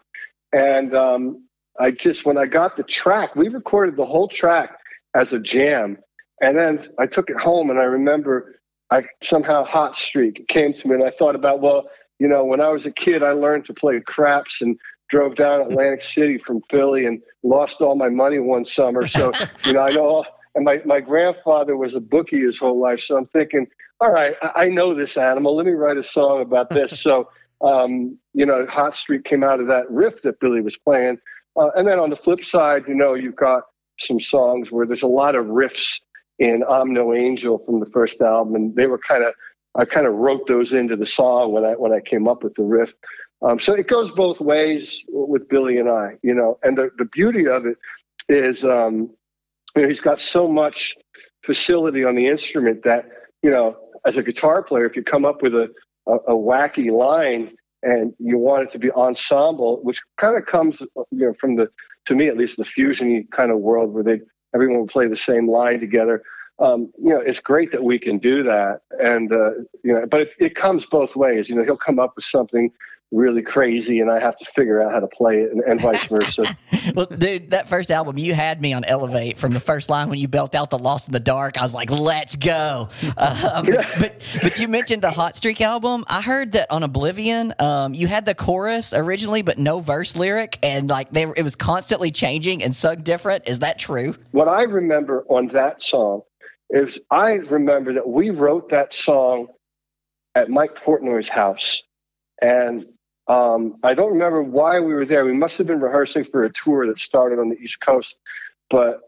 And um, I just, when I got the track, we recorded the whole track as a jam. And then I took it home and I remember I somehow Hot Streak came to me and I thought about, well, you know, when I was a kid, I learned to play craps and drove down Atlantic City from Philly and lost all my money one summer. So, [LAUGHS] you know, I know, all, and my, my grandfather was a bookie his whole life. So I'm thinking, all right, I, I know this animal. Let me write a song about this. so, um, you know, Hot Streak came out of that riff that Billy was playing. Uh, and then on the flip side, you know, you've got some songs where there's a lot of riffs in I'm No Angel from the first album, and they were kind of I kind of wrote those into the song when I when I came up with the riff. Um, so it goes both ways with Billy and I, you know. And the the beauty of it is, um, you know, he's got so much facility on the instrument that you know, as a guitar player, if you come up with a a, a wacky line and you want it to be ensemble, which kind of comes, you know, from the to me at least the fusiony kind of world where they everyone will play the same line together. Um, you know, it's great that we can do that, and uh, you know, but it, it comes both ways. You know, he'll come up with something really crazy, and I have to figure out how to play it, and, and vice versa. [LAUGHS] well, dude, that first album, you had me on Elevate from the first line when you belt out the Lost in the Dark. I was like, let's go. [LAUGHS] Uh, but, but but you mentioned the Hot Streak album. I heard that on Oblivion, um, you had the chorus originally, but no verse lyric, and like they it was constantly changing and sung different. Is that true? what I remember on that song is I remember that we wrote that song at Mike Portnoy's house, and um, I don't remember why we were there. We must have been rehearsing for a tour that started on the East Coast, but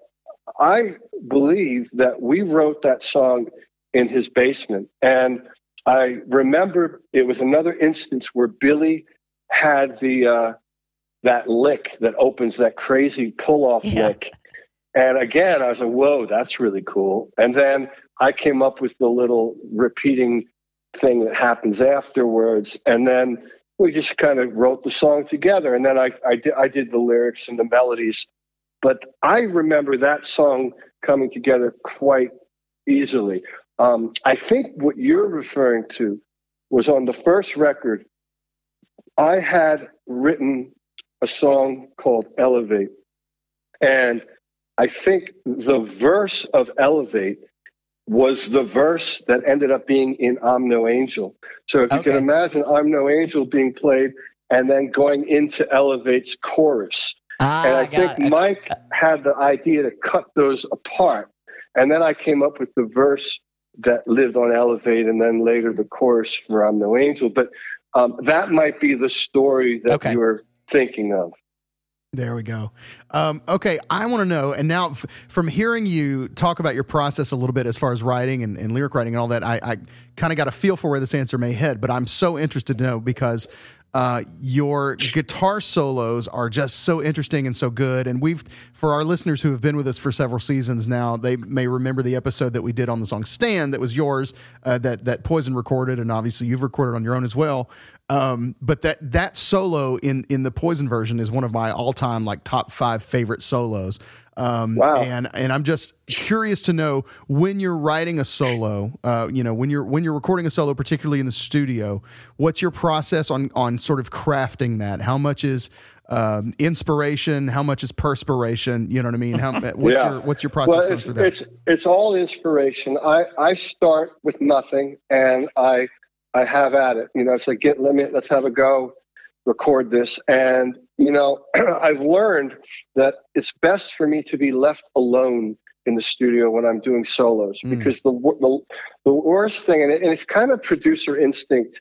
I believe that we wrote that song in his basement, and I remember it was another instance where Billy had the uh, that lick that opens that crazy pull off Yeah. lick. And again, I was like, whoa, that's really cool. And then I came up with the little repeating thing that happens afterwards. And then we just kind of wrote the song together. And then I, I, did, I did the lyrics and the melodies. But I remember that song coming together quite easily. Um, I think what you're referring to was on the first record, I had written a song called Elevate. And I think the verse of Elevate was the verse that ended up being in I'm No Angel. So if you can imagine I'm No Angel being played and then going into Elevate's chorus. Ah, and I got think it. Mike had the idea to cut those apart. And then I came up with the verse that lived on Elevate and then later the chorus for I'm No Angel. But um, that might be the story that Okay. you were thinking of. There we go. Um, okay, I want to know, and now f- from hearing you talk about your process a little bit as far as writing and, and lyric writing and all that, I, I kind of got a feel for where this answer may head. But I'm so interested to know because uh, your guitar solos are just so interesting and so good. And we've, for our listeners who have been with us for several seasons now, they may remember the episode that we did on the song "Stand" that was yours, uh, that that Poison recorded, and obviously you've recorded on your own as well. Um, but that that solo in in the Poison version is one of my all time like top five favorite solos. Um, Wow. And and I'm just curious to know when you're writing a solo, uh, you know, when you're when you're recording a solo, particularly in the studio, what's your process on on sort of crafting that? How much is um, inspiration? How much is perspiration? You know what I mean? How [LAUGHS] what's Yeah. your what's your process well, it's, it's it's all inspiration. I I start with nothing and I I have at it. You know, it's like get let me let's have a go, record this, and you know [CLEARS THROAT] I've learned that it's best for me to be left alone in the studio when I'm doing solos Mm. because the the the worst thing and, it, and it's kind of producer instinct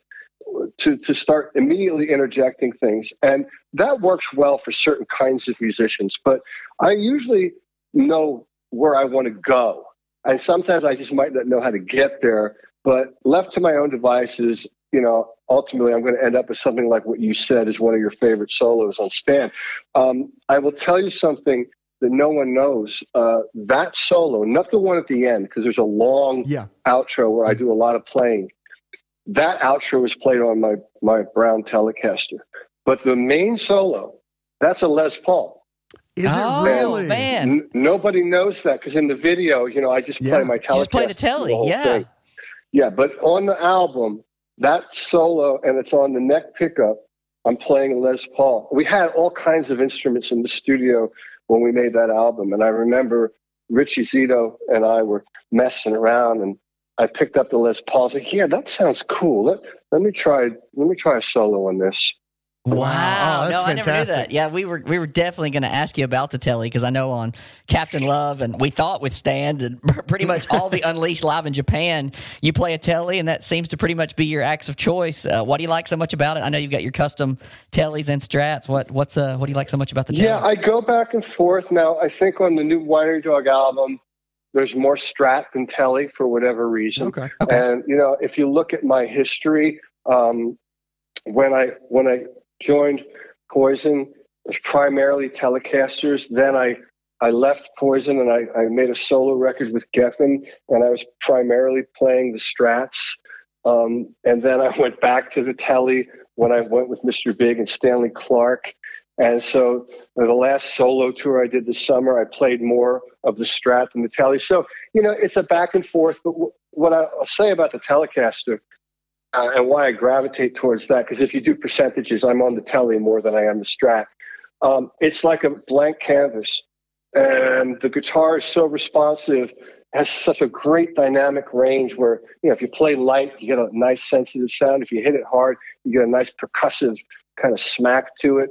to to start immediately interjecting things and that works well for certain kinds of musicians but I usually know where I want to go. And sometimes I just might not know how to get there. But left to my own devices, you know, ultimately I'm going to end up with something like what you said is one of your favorite solos on Stand. Um, I will tell you something that no one knows. Uh, that solo, not the one at the end, because there's a long Yeah. outro where I do a lot of playing. That outro was played on my my Brown Telecaster, but the main solo, that's a Les Paul. Is oh, it really? man. N- nobody knows that because in the video, you know, I just play Yeah. my You Telecaster. just play the telly, whole yeah. thing. Yeah, but on the album, that solo, and it's on the neck pickup, I'm playing Les Paul. We had all kinds of instruments in the studio when we made that album. And I remember Richie Zito and I were messing around and I picked up the Les Paul. I was like, yeah, that sounds cool. Let, let me try let me try a solo on this. Wow, Oh, that's no, I never knew that. Yeah, we were we were definitely going to ask you about the telly because I know on Captain Love and we thought with Stand and [LAUGHS] pretty much all the [LAUGHS] Unleashed live in Japan, you play a telly and that seems to pretty much be your acts of choice. Uh, what do you like so much about it? I know you've got your custom tellies and strats. What what's uh what do you like so much about the telly? Yeah, I go back and forth. Now, I think on the new Winery Dog album, there's more Strat than Telly for whatever reason. Okay. And you know, if you look at my history, um, when I when I joined Poison, was primarily Telecasters. Then I I left Poison and I, I made a solo record with Geffen, and I was primarily playing the Strats. Um, and then I [LAUGHS] went back to the Telly when I went with Mr. Big and Stanley Clarke. And so uh, the last solo tour I did this summer, I played more of the Strat than the Telly. So, you know, it's a back and forth. But w- what I'll say about the Telecaster uh, and why I gravitate towards that, because if you do percentages, I'm on the Telly more than I am the Strat. Um, it's like a blank canvas. And the guitar is so responsive, has such a great dynamic range where, you know, if you play light, you get a nice sensitive sound. If you hit it hard, you get a nice percussive kind of smack to it.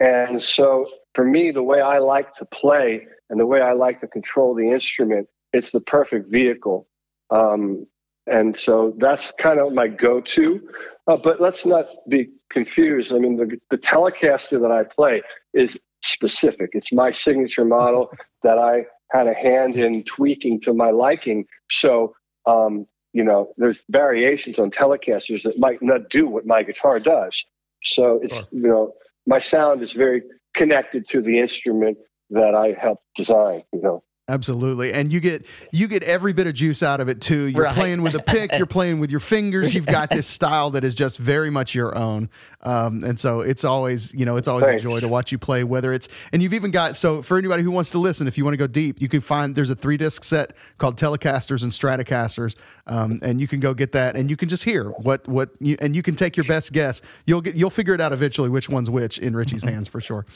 And so for me, the way I like to play and the way I like to control the instrument, it's the perfect vehicle. Um, and so that's kind of my go-to. Uh, but let's not be confused. I mean, the, the Telecaster that I play is specific. It's my signature model [LAUGHS] that I had a hand in tweaking to my liking. So, um, you know, there's variations on Telecasters that might not do what my guitar does. So it's, you know, my sound is very connected to the instrument that I helped design, you know. Absolutely, and you get you get every bit of juice out of it too. You're Right. playing with a pick, you're playing with your fingers. You've got this style that is just very much your own, um, and so it's always you know it's always Thanks. a joy to watch you play. Whether it's and you've even got so for anybody who wants to listen, if you want to go deep, you can find there's a three disc set called Telecasters and Stratocasters, um, and you can go get that, and you can just hear what what you and you can take your best guess. You'll get you'll figure it out eventually which one's which in Richie's hands for sure.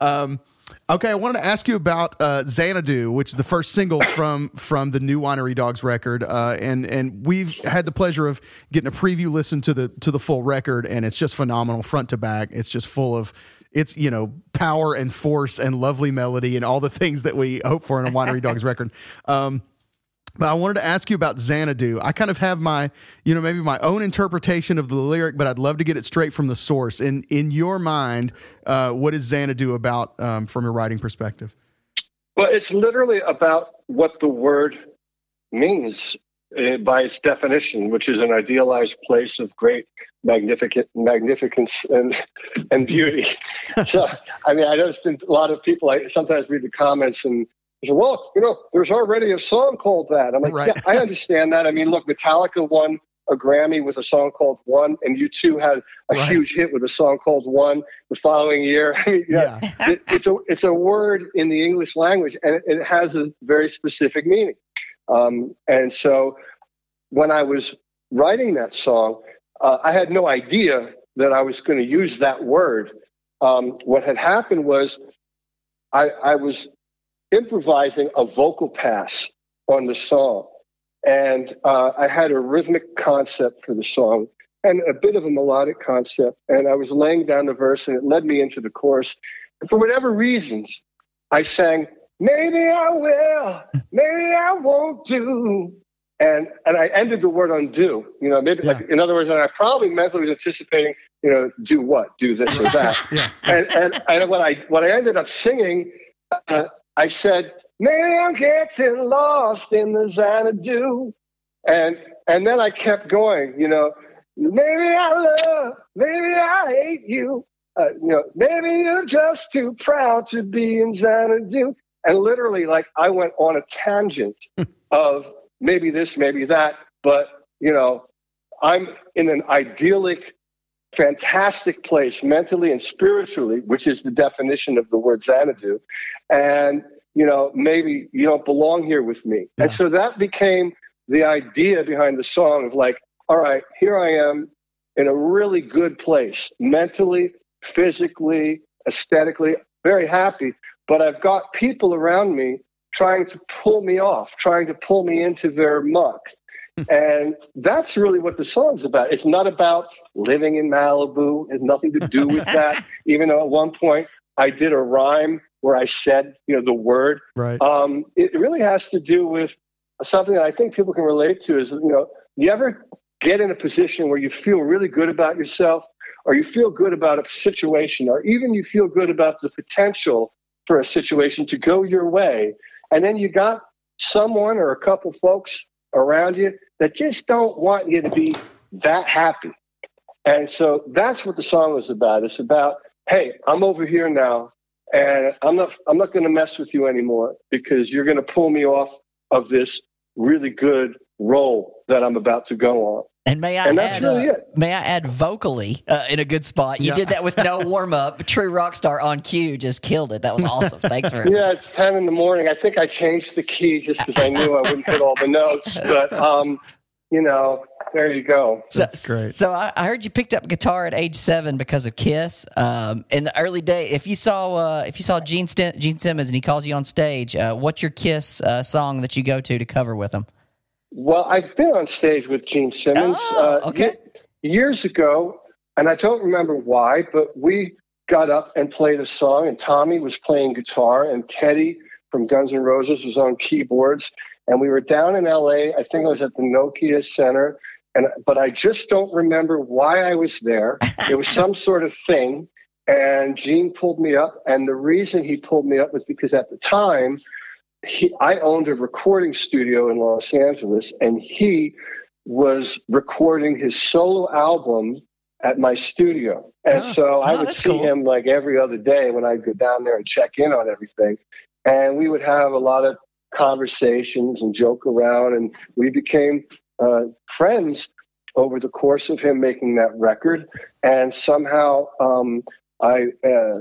Um, okay, I wanted to ask you about uh, Xanadu, which is the first single [COUGHS] from from the new Winery Dogs record, uh, and and we've had the pleasure of getting a preview listen to the to the full record, and it's just phenomenal front to back. It's just full of it's you know power and force and lovely melody and all the [LAUGHS] things that we hope for in a Winery Dogs record. Um, but I wanted to ask you about Xanadu. I kind of have my, you know, maybe my own interpretation of the lyric, but I'd love to get it straight from the source. In in your mind, uh, what is Xanadu about um, from a writing perspective? Well, it's literally about what the word means uh, by its definition, which is an idealized place of great magnificent magnificence and and beauty. [LAUGHS] so, I mean, I noticed a lot of people. I sometimes read the comments and they say, "Well, you know, there's already a song called that." I'm like, Right. "Yeah, I understand that." I mean, look, Metallica won a Grammy with a song called "One," and U2 had a Right. huge hit with a song called "One" the following year. [LAUGHS] I mean, yeah, [LAUGHS] it, it's a it's a word in the English language, and it has a very specific meaning. Um, and so, when I was writing that song, uh, I had no idea that I was going to use that word. Um, what had happened was, I, I was improvising a vocal pass on the song, and uh, I had a rhythmic concept for the song and a bit of a melodic concept. And I was laying down the verse, and it led me into the chorus. And for whatever reasons, I sang, "Maybe I will, maybe I won't do." And and I ended the word on do. You know, maybe like in other words, and I probably mentally was anticipating, you know, do what, do this or that. [LAUGHS] Yeah. And and and what I what I ended up singing, uh, I said, maybe I'm getting lost in the Xanadu, and and then I kept going. You know, maybe I love, maybe I hate you. Uh, you know, maybe you're just too proud to be in Xanadu. And literally, like, I went on a tangent [LAUGHS] of maybe this, maybe that, but, you know, I'm in an idyllic, fantastic place mentally and spiritually, which is the definition of the word Xanadu. And, you know, maybe you don't belong here with me. And so that became the idea behind the song of like, all right, here I am in a really good place mentally, physically, aesthetically, very happy. But I've got people around me trying to pull me off, trying to pull me into their muck. And that's really what the song's about. It's not about living in Malibu. It has nothing to do with that. [LAUGHS] Even though at one point I did a rhyme where I said, you know, the word. Right. Um, it really has to do with something that I think people can relate to. Is you know, you ever get in a position where you feel really good about yourself, or you feel good about a situation, or even you feel good about the potential for a situation to go your way, and then you got someone or a couple folks around you that just don't want you to be that happy. And so that's what the song is about. It's about, hey, I'm over here now, and I'm not I'm not going to mess with you anymore because you're going to pull me off of this really good role that I'm about to go on. And may I And that's add, really uh, it. may I add vocally uh, in a good spot? You Yeah. did that with no [LAUGHS] warm up. True rock star on cue just killed it. That was awesome. Thanks for it. [LAUGHS] Yeah, it's ten in the morning. I think I changed the key just because I knew I wouldn't hit all the notes. But um, you know, there you go. So, That's great. So I, I heard you picked up guitar at age seven because of Kiss. Um, in the early day, if you saw uh, if you saw Gene Sten- Gene Simmons and he calls you on stage, uh, what's your Kiss uh, song that you go to to cover with him? Well, I've been on stage with Gene Simmons Oh, uh, okay. years ago, and I don't remember why, but we got up and played a song, and Tommy was playing guitar, and Teddy from Guns N' Roses was on keyboards, and we were down in LA. I think it was at the Nokia Center, and but I just don't remember why I was there. [LAUGHS] It was some sort of thing, and Gene pulled me up, and the reason he pulled me up was because at the time he, I owned a recording studio in Los Angeles, and he was recording his solo album at my studio. And Oh, so I oh, would see cool. him like every other day when I'd go down there and check in on everything. And we would have a lot of conversations and joke around, and we became uh, friends over the course of him making that record. And somehow um, I. Uh,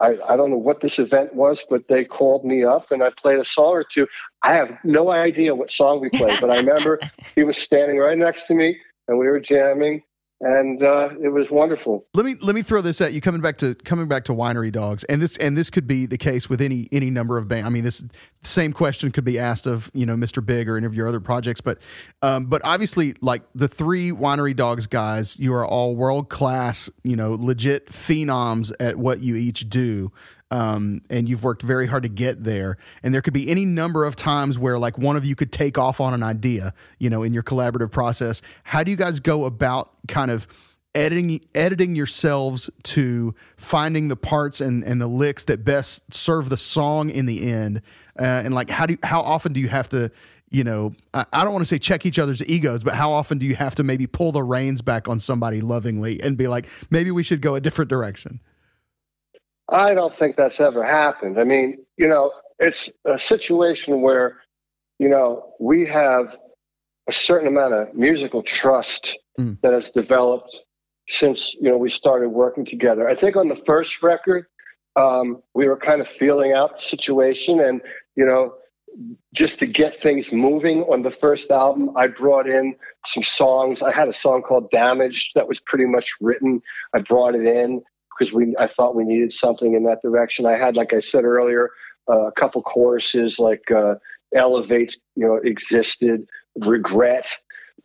I, I don't know what this event was, but they called me up and I played a song or two. I have no idea what song we played, but I remember he was standing right next to me and we were jamming and uh, it was wonderful. let me let me throw this at you coming back to coming back to winery dogs and this and this could be the case with any any number of bands i mean this same question could be asked of you know mr big or any of your other projects but um but obviously like the three winery dogs guys you are all world class you know legit phenoms at what you each do um, and you've worked very hard to get there. And there could be any number of times where like one of you could take off on an idea, you know, in your collaborative process. How do you guys go about kind of editing editing yourselves to finding the parts and, and the licks that best serve the song in the end? Uh, and like how do you, how often do you have to you know, I, I don't want to say check each other's egos, but how often do you have to maybe pull the reins back on somebody lovingly and be like, maybe we should go a different direction? I don't think that's ever happened. I mean, you know, it's a situation where, you know, we have a certain amount of musical trust Mm. that has developed since, you know, we started working together. I think on the first record, um, we were kind of feeling out the situation and, you know, just to get things moving on the first album, I brought in some songs. I had a song called Damaged that was pretty much written. I brought it in because we I thought we needed something in that direction. I had, like I said earlier, uh, a couple choruses like uh, Elevates, you know, existed, Regret.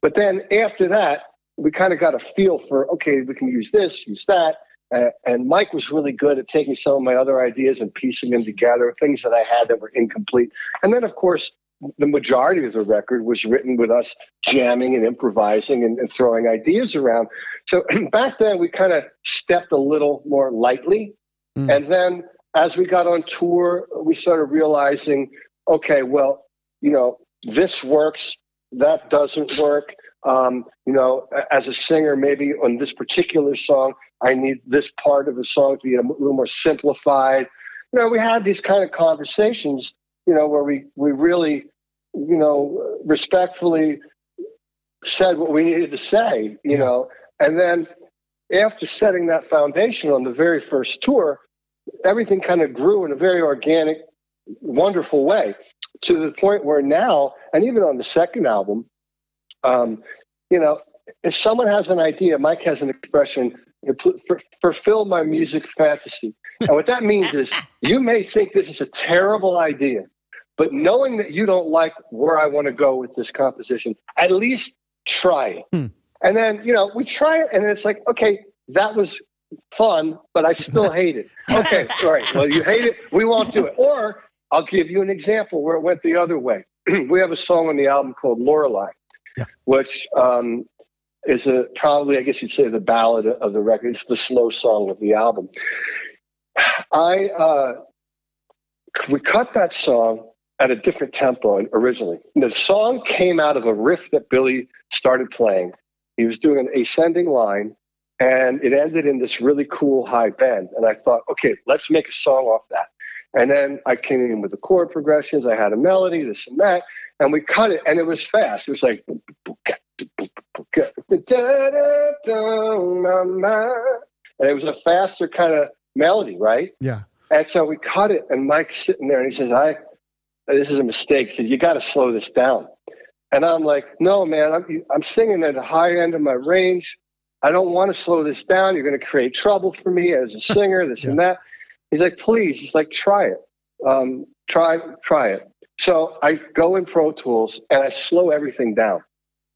But then after that, we kind of got a feel for okay, we can use this, use that. Uh, and Mike was really good at taking some of my other ideas and piecing them together, things that I had that were incomplete. And then, of course, the majority of the record was written with us jamming and improvising and, and throwing ideas around. So [CLEARS THROAT] back then, we kind of stepped a little more lightly. Mm. And then as we got on tour, we started realizing okay, well, you know, this works, that doesn't work. Um, you know, as a singer, maybe on this particular song, I need this part of the song to be a little more simplified. you know, we had these kind of conversations, you know, where we we really, you know, respectfully said what we needed to say, you know, and then after setting that foundation on the very first tour, everything kind of grew in a very organic, wonderful way to the point where now, and even on the second album, um, you know, if someone has an idea, Mike has an expression, fulfill my music fantasy. And what that means is you may think this is a terrible idea, but knowing that you don't like where I want to go with this composition, at least try it. And then, you know, we try it and it's like, okay, that was fun, but I still [LAUGHS] hate it. Okay, right. Well, you hate it. We won't do it. Or I'll give you an example where it went the other way. [CLEARS THROAT] we have a song on the album called Lorelei, which um, is a probably, I guess you'd say, the ballad of the record. It's the slow song of the album. I uh, we cut that song at a different tempo originally. The song came out of a riff that Billy started playing. He was doing an ascending line, and it ended in this really cool high bend. And I thought, okay, let's make a song off that. And then I came in with the chord progressions. I had a melody, this and that, and we cut it, and it was fast. It was like, and it was a faster kind of melody, right? Yeah. And so we cut it, and Mike's sitting there, and he says, "I, this is a mistake." Said, "You got to slow this down." And I'm like, "No, man, I'm, I'm singing at the high end of my range. I don't want to slow this down. You're going to create trouble for me as a [LAUGHS] singer, this and that." He's like, "Please," he's like, "Try it, um, try, try it." So I go in Pro Tools and I slow everything down,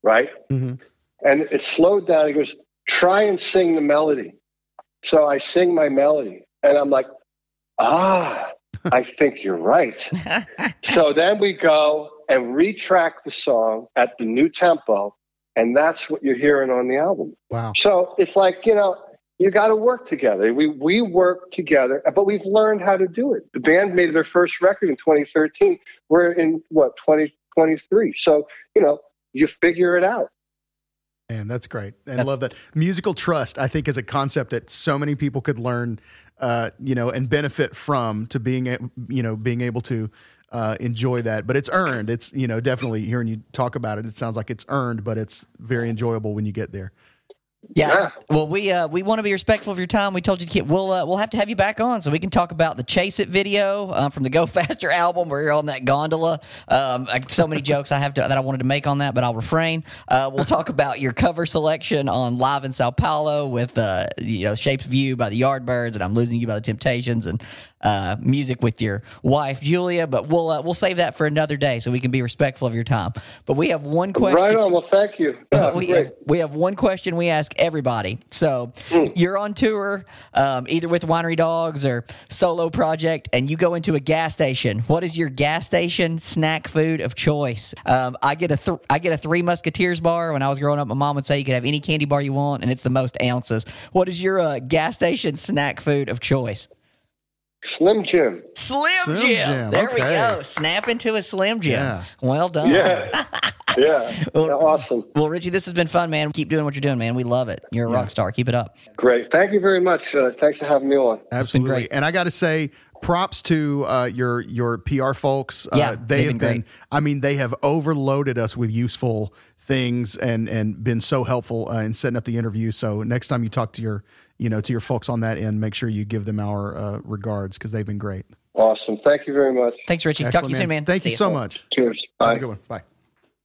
right? Mm-hmm. And it slowed down. He goes, "Try and sing the melody." So I sing my melody, and I'm like, ah, I think you're right. [LAUGHS] so then we go and retrack the song at the new tempo, and that's what you're hearing on the album. Wow. So it's like, you know, you got to work together. We we work together, but we've learned how to do it. The band made their first record in 2013. We're in what 2023. so you know, you figure it out. Man, that's great. And I love that. Musical trust, I think, is a concept that so many people could learn, uh, you know, and benefit from to being, you know, being able to uh, enjoy that. But it's earned. It's, you know, definitely hearing you talk about it, it sounds like it's earned, but it's very enjoyable when you get there. Yeah. Well, we uh, we want to be respectful of your time. We told you to keep. We'll uh, we'll have to have you back on so we can talk about the Chase It video uh, from the Go [LAUGHS] Faster album where you're on that gondola. Um, so many [LAUGHS] jokes I have to that I wanted to make on that, but I'll refrain. Uh, we'll talk about your cover selection on Live in Sao Paulo with uh, you know Shapes View by the Yardbirds and I'm Losing You by the Temptations and uh, music with your wife Julia. But we'll uh, we'll save that for another day so we can be respectful of your time. But we have one question. Right on. Well, thank you. [LAUGHS] Yeah, we, have, we have one question we ask everybody. So you're on tour, um, either with Winery Dogs or solo project, and you go into a gas station. What is your gas station snack food of choice? Um, I get a th- I get a Three Musketeers bar. When I was growing up, my mom would say you could have any candy bar you want, and it's the most ounces. What is your uh, gas station snack food of choice? Slim Jim. Slim, Slim Jim. Jim, There we go. Snap into a Slim Jim. Yeah. Well done. Yeah. [LAUGHS] yeah. Yeah, Awesome. Well, Richie, this has been fun, man. Keep doing what you're doing, man. We love it. You're a rock star. Keep it up. Great. Thank you very much. Uh, thanks for having me on. Absolutely. great. And I got to say, props to uh, your your PR folks. Yeah, uh, they've they have been been. great. I mean, they have overloaded us with useful things and and been so helpful uh, in setting up the interview. So next time you talk to your you know to your folks on that end, make sure you give them our uh, regards because they've been great. Awesome. Thank you very much. Thanks, Richie. Talk to Excellent, you soon, man. Thank See you ya. so much. Cheers. Have Bye. a good one. Bye.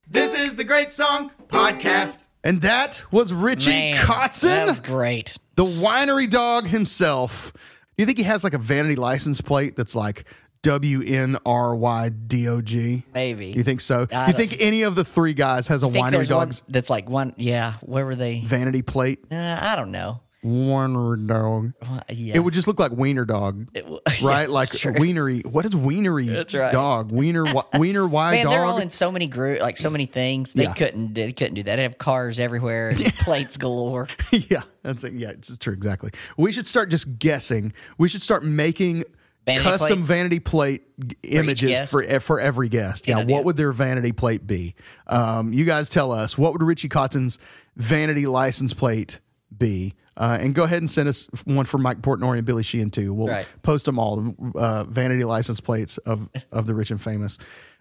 This is the Great Song Podcast. And that was Richie Man, Kotzen. That was great. the winery dog himself. Do you think he has like a vanity license plate that's like W N R Y D O G? Maybe. Do you think so? Do I you don't- think any of the three guys has a winery dog that's like one. Yeah, where were they? vanity plate? Uh, I don't know. Winery dog. Well, yeah. It would just look like wiener dog, [LAUGHS] right? Yeah, like true. wienery. What is wienery That's right. dog? Wiener wi- [LAUGHS] wiener Y Man, they're all in so many group, like so many things. They Yeah. couldn't. They couldn't do that. They have cars everywhere, and [LAUGHS] plates galore. yeah, that's it. Yeah, it's true. Exactly. We should start just guessing. We should start making Vanity custom plates? vanity plate images guest? for for every guest. Yeah, what would their vanity plate be? Um, you guys tell us. What would Richie Kotzen's vanity license plate be? Uh, and go ahead and send us one for Mike Portnoy and Billy Sheehan too. We'll Right. post them all, uh, vanity license plates of of the rich and famous.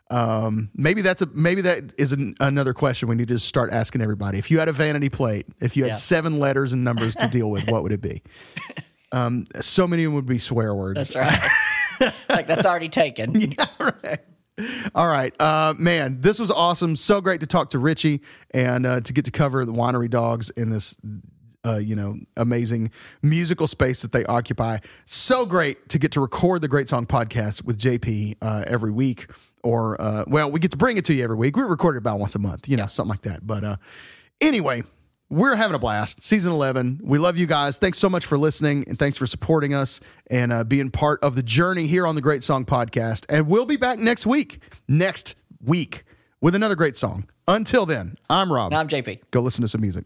Um, maybe that's a maybe that is an, another question we need to start asking everybody. If you had a vanity plate, if you had Yeah. seven letters and numbers to deal with, what would it be? [LAUGHS] Um, so many of them would be swear words. That's right. [LAUGHS] like that's already taken. [LAUGHS] All right, uh, man, this was awesome. So great to talk to Richie and uh, to get to cover the winery dogs in this, uh, you know, amazing musical space that they occupy. So great to get to record the Great Song Podcast with JP uh, every week, or uh, well, we get to bring it to you every week. We record it about once a month, you know, something like that. But uh, anyway. We're having a blast. Season 11. We love you guys. Thanks so much for listening and thanks for supporting us and uh, being part of the journey here on the Great Song Podcast. And we'll be back next week, next week, with another great song. Until then, I'm Rob. Now I'm JP. Go listen to some music.